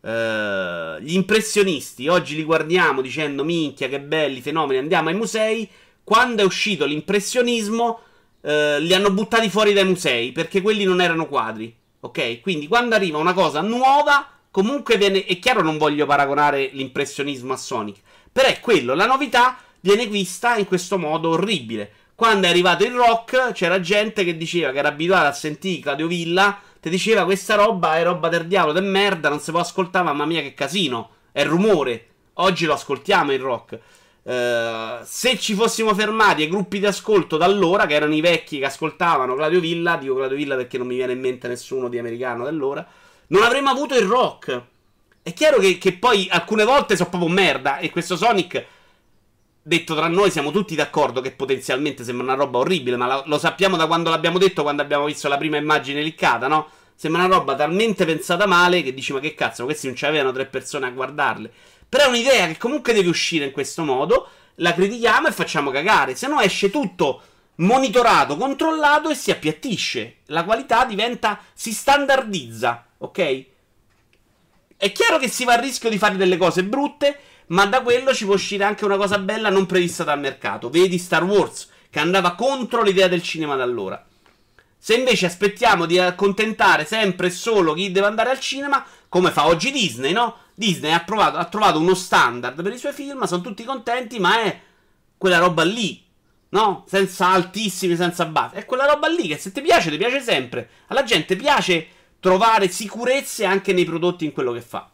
Uh, gli impressionisti, oggi li guardiamo dicendo minchia che belli fenomeni, andiamo ai musei quando è uscito l'impressionismo, eh, li hanno buttati fuori dai musei perché quelli non erano quadri. Ok? Quindi quando arriva una cosa nuova, comunque viene. È chiaro, non voglio paragonare l'impressionismo a Sonic. Però è quello, la novità viene vista in questo modo orribile. Quando è arrivato il rock, c'era gente che diceva che era abituata a sentire Claudio Villa. Ti diceva questa roba è roba del diavolo, del merda, non si può ascoltare, mamma mia che casino. È rumore. Oggi lo ascoltiamo il rock. Uh, se ci fossimo fermati ai gruppi di ascolto da allora, che erano i vecchi che ascoltavano Claudio Villa, dico Claudio Villa perché non mi viene in mente nessuno di americano da allora, non avremmo avuto il rock. È chiaro che, che poi alcune volte sono proprio merda. E questo Sonic, detto tra noi, siamo tutti d'accordo che potenzialmente sembra una roba orribile. Ma la, lo sappiamo da quando l'abbiamo detto, quando abbiamo visto la prima immagine liccata, no? Sembra una roba talmente pensata male che dici: Ma che cazzo, questi non c'avevano tre persone a guardarle. Però è un'idea che comunque deve uscire in questo modo. La critichiamo e facciamo cagare. Se no esce tutto monitorato, controllato e si appiattisce. La qualità diventa. si standardizza. Ok? È chiaro che si va a rischio di fare delle cose brutte. Ma da quello ci può uscire anche una cosa bella non prevista dal mercato. Vedi Star Wars, che andava contro l'idea del cinema da allora. Se invece aspettiamo di accontentare sempre e solo chi deve andare al cinema, come fa oggi Disney, no? Disney ha, provato, ha trovato uno standard per i suoi film, sono tutti contenti, ma è quella roba lì, no? Senza altissimi, senza bassi. È quella roba lì che se ti piace, ti piace sempre. Alla gente piace trovare sicurezze anche nei prodotti in quello che fa.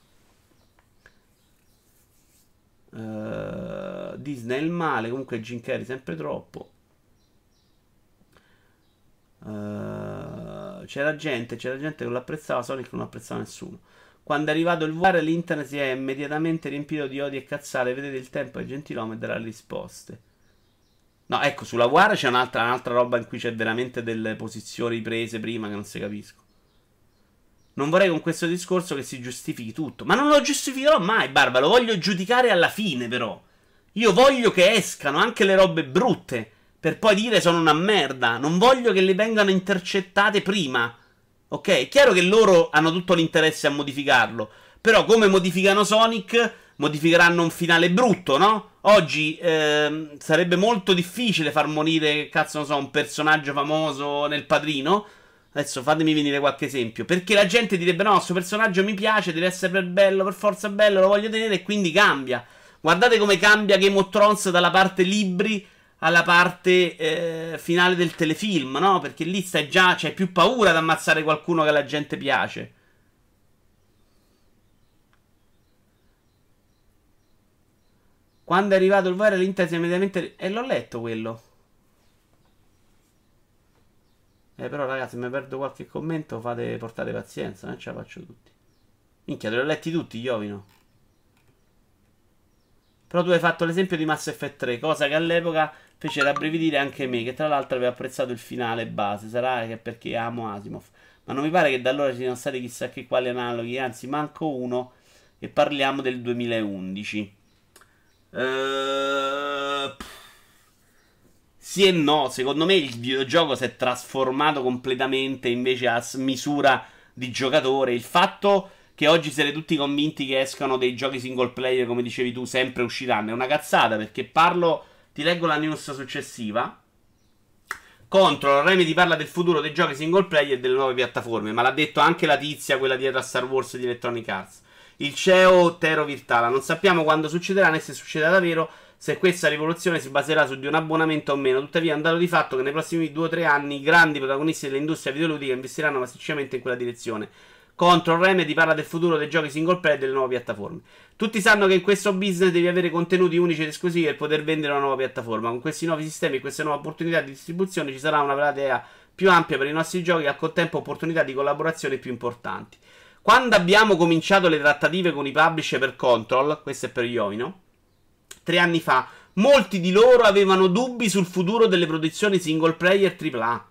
Uh, Disney è il male, comunque Jim Carrey sempre troppo. Uh, c'era gente, c'era gente che lo apprezzava, Sonic non apprezzava nessuno. Quando è arrivato il VR l'internet si è immediatamente riempito di odio e cazzate. Vedete il tempo è gentilometro dare risposte. No, ecco, sulla VR c'è un'altra, un'altra roba in cui c'è veramente delle posizioni prese prima che non si capisco. Non vorrei con questo discorso che si giustifichi tutto. Ma non lo giustificherò mai, Barba. Lo voglio giudicare alla fine, però. Io voglio che escano anche le robe brutte. Per poi dire sono una merda. Non voglio che le vengano intercettate prima. Ok? È chiaro che loro hanno tutto l'interesse a modificarlo. Però, come modificano Sonic, modificheranno un finale brutto, no? Oggi ehm, sarebbe molto difficile far morire, cazzo, non so, un personaggio famoso nel padrino. Adesso fatemi venire qualche esempio. Perché la gente direbbe: No, questo personaggio mi piace, deve essere per bello, per forza bello, lo voglio tenere, e quindi cambia. Guardate come cambia Game of Thrones dalla parte libri alla parte eh, finale del telefilm, no? Perché lì stai già, c'hai più paura ad ammazzare qualcuno che alla gente piace. Quando è arrivato il VR l'Inter si è immediatamente... E l'ho letto quello. Eh, però, ragazzi, se mi perdo qualche commento, fate, portate pazienza, non ce la faccio tutti. Minchia, te li ho letti tutti, Iovino. Però tu hai fatto l'esempio di Mass Effect 3, cosa che all'epoca fece rabbrividire anche me, che tra l'altro aveva apprezzato il finale base. Sarà che perché amo Asimov. Ma non mi pare che da allora ci siano stati chissà che quali analoghi, anzi, manco uno. E parliamo del 2011. Ehm... Sì e no, secondo me il videogioco si è trasformato completamente invece a misura di giocatore. Il fatto che oggi siete tutti convinti che escano dei giochi single player, come dicevi tu, sempre usciranno, è una cazzata perché parlo, ti leggo la news successiva. Control Remedy parla del futuro dei giochi single player e delle nuove piattaforme, ma l'ha detto anche la tizia, quella dietro a Star Wars di Electronic Arts. Il CEO Tero Virtala. Non sappiamo quando succederà né se succederà davvero se questa rivoluzione si baserà su di un abbonamento o meno. Tuttavia, è un dato di fatto che nei prossimi 2-3 anni i grandi protagonisti dell'industria videoludica investiranno massicciamente in quella direzione. Control Remedy parla del futuro dei giochi single player e delle nuove piattaforme. Tutti sanno che in questo business devi avere contenuti unici ed esclusivi per poter vendere una nuova piattaforma. Con questi nuovi sistemi e queste nuove opportunità di distribuzione ci sarà una platea più ampia per i nostri giochi e al contempo opportunità di collaborazione più importanti. Quando abbiamo cominciato le trattative con i publisher per Control, questo è per Iovino, tre anni fa, molti di loro avevano dubbi sul futuro delle produzioni single player AAA.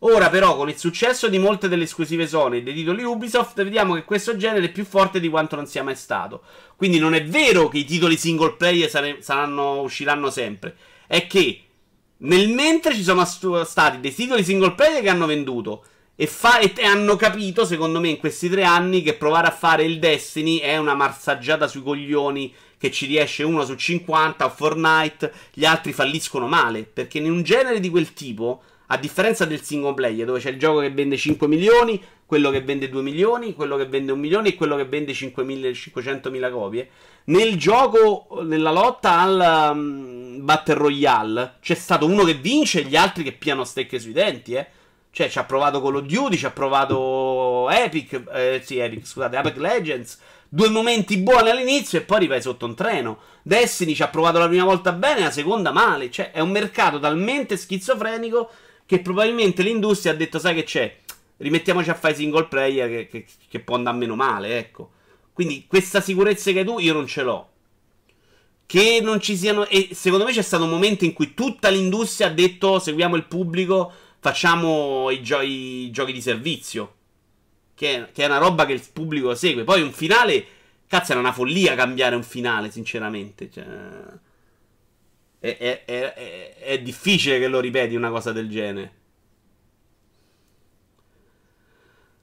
Ora però con il successo di molte delle esclusive Sony e dei titoli Ubisoft vediamo che questo genere è più forte di quanto non sia mai stato. Quindi non è vero che i titoli single player sare- saranno, usciranno sempre. È che nel mentre ci sono stati dei titoli single player che hanno venduto e, fa- e hanno capito, secondo me, in questi tre anni che provare a fare il Destiny è una marsaggiata sui coglioni che ci riesce uno su 50 o Fortnite, gli altri falliscono male. Perché in un genere di quel tipo, a differenza del single player, dove c'è il gioco che vende 5 milioni, quello che vende 2 milioni, quello che vende 1 milione e quello che vende 500.000 copie, nel gioco, nella lotta al um, Battle Royale, c'è stato uno che vince e gli altri che piano stecche sui denti, eh. Cioè, ci ha provato Call of Duty, ci ha provato Epic, eh, sì, Epic, scusate, Epic Legends due momenti buoni all'inizio e poi rivai sotto un treno. Destiny ci ha provato la prima volta bene, la seconda male. Cioè, è un mercato talmente schizofrenico che probabilmente l'industria ha detto: Sai che c'è? Rimettiamoci a fare single player che, che, che può andare meno male, ecco. Quindi questa sicurezza che hai tu io non ce l'ho. Che non ci siano. E secondo me c'è stato un momento in cui tutta l'industria ha detto: seguiamo il pubblico, facciamo i, gio- i giochi di servizio che è, che è una roba che il pubblico segue. Poi un finale, cazzo, era una follia cambiare un finale, sinceramente. Cioè, è, è, è, è difficile che lo ripeti una cosa del genere.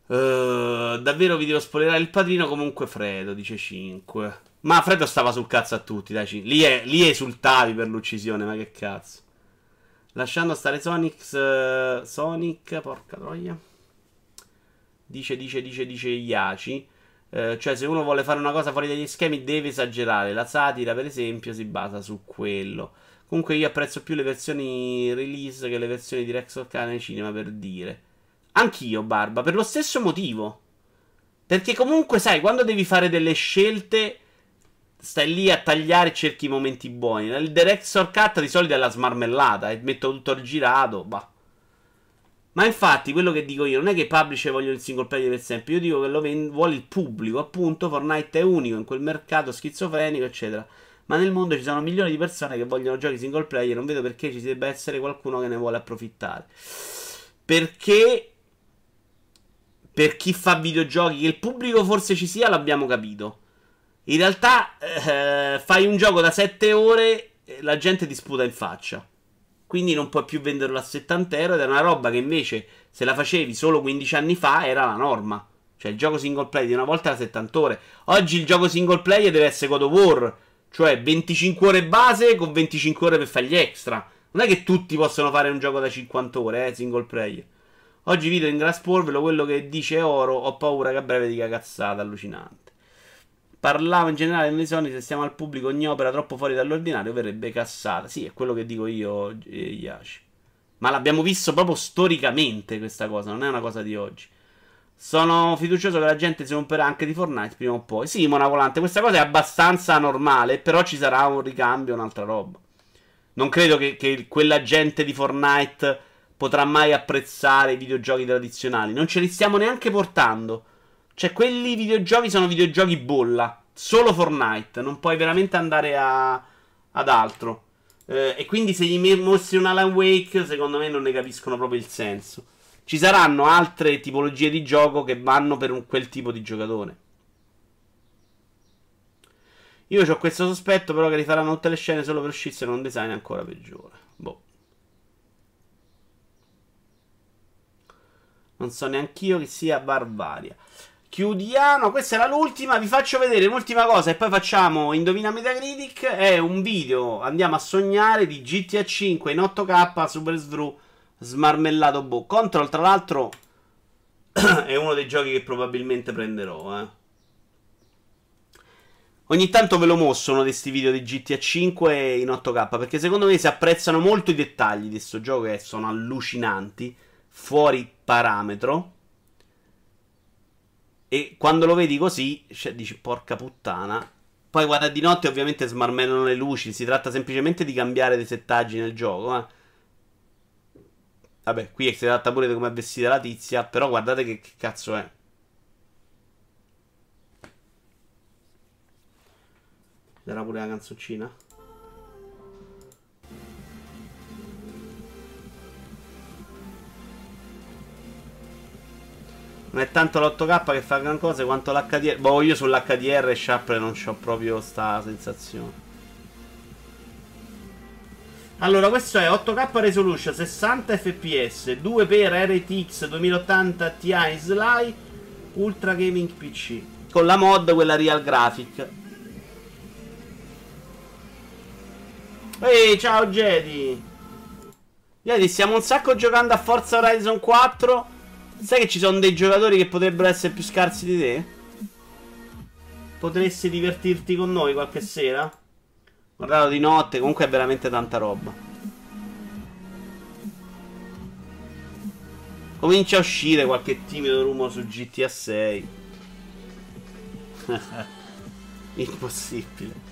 Uh, davvero vi devo spoilerare il padrino. Comunque, Fredo dice 5. Ma Fredo stava sul cazzo a tutti. Dai, lì, è, lì esultavi per l'uccisione. Ma che cazzo. Lasciando stare Sonic. Uh, Sonic, porca troia. Dice, dice, dice, dice Iaci. Eh, cioè, se uno vuole fare una cosa fuori dagli schemi, deve esagerare. La satira, per esempio, si basa su quello. Comunque, io apprezzo più le versioni release che le versioni di Rex Orcana nei cinema, per dire. Anch'io, Barba, per lo stesso motivo. Perché comunque, sai, quando devi fare delle scelte, stai lì a tagliare e cerchi i momenti buoni. Il director cut di solito è la smarmellata e metto tutto il girato, bah. Ma infatti, quello che dico io non è che i publisher vogliono il single player per sempre. Io dico che lo vend- vuole il pubblico. Appunto, Fortnite è unico in quel mercato schizofrenico, eccetera. Ma nel mondo ci sono milioni di persone che vogliono giochi single player. Non vedo perché ci debba essere qualcuno che ne vuole approfittare. Perché per chi fa videogiochi che il pubblico forse ci sia, l'abbiamo capito. In realtà, eh, fai un gioco da 7 ore, la gente ti sputa in faccia. Quindi non puoi più venderlo a 70 euro ed è una roba che invece se la facevi solo 15 anni fa era la norma. Cioè il gioco single player di una volta era 70 ore. Oggi il gioco single player deve essere God of War. Cioè 25 ore base con 25 ore per fare gli extra. Non è che tutti possono fare un gioco da 50 ore, eh, single player. Oggi video in Grass Polvelo, quello che dice oro, ho paura che a breve dica cazzata allucinante. Parlavo in generale di Sony, se stiamo al pubblico ogni opera troppo fuori dall'ordinario verrebbe cassata. Sì, è quello che dico io, Yashi. Ma l'abbiamo visto proprio storicamente questa cosa, non è una cosa di oggi. Sono fiducioso che la gente si romperà anche di Fortnite prima o poi. Sì, Mona Volante, questa cosa è abbastanza normale, però ci sarà un ricambio, un'altra roba. Non credo che, che quella gente di Fortnite potrà mai apprezzare i videogiochi tradizionali. Non ce li stiamo neanche portando. Cioè, quelli videogiochi sono videogiochi bolla. Solo Fortnite. Non puoi veramente andare a, ad altro. Eh, e quindi se gli mostri un Alan Wake, secondo me non ne capiscono proprio il senso. Ci saranno altre tipologie di gioco che vanno per un, quel tipo di giocatore. Io ho questo sospetto, però, che rifaranno tutte le scene solo per uscissero un design ancora peggiore. Boh. Non so neanche io che sia Barbaria. Chiudiamo, questa era l'ultima, vi faccio vedere un'ultima cosa e poi facciamo Indovina Metacritic, è un video, andiamo a sognare, di GTA 5 in 8K Super Svru smarmellato boh. Control tra l'altro (clears throat) è uno dei giochi che probabilmente prenderò, eh. Ogni tanto ve lo mostro uno di questi video di GTA 5 in 8K perché secondo me si apprezzano molto i dettagli di questo gioco che sono allucinanti, fuori parametro. E quando lo vedi così, cioè, dici porca puttana. Poi guarda di notte ovviamente smarmellano le luci. Si tratta semplicemente di cambiare dei settaggi nel gioco. Eh. Vabbè, qui si tratta pure di come è vestita la tizia. Però guardate che, che cazzo è. Era pure la canzoncina. Non è tanto l'8K che fa gran cose quanto l'HDR. Boh, io sull'HDR Sharp non ho proprio sta sensazione. Allora, questo è 8K Resolution 60 fps 2 per RTX 2080 Ti Sly Ultra Gaming PC con la mod quella Real Graphic. Ehi, ciao Jedi. Jedi, stiamo un sacco giocando a Forza Horizon 4 Sai che ci sono dei giocatori che potrebbero essere più scarsi di te? Potresti divertirti con noi qualche sera? Guardalo di notte, comunque è veramente tanta roba. Comincia a uscire qualche timido rumore su GTA 6. (laughs) Impossibile.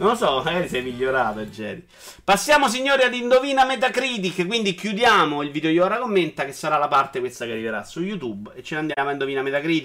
Non lo so, magari sei migliorato, Jerry. Passiamo, signori, ad Indovina Metacritic. Quindi chiudiamo il video di ora commenta, che sarà la parte questa che arriverà su YouTube. E ce ne andiamo a Indovina Metacritic.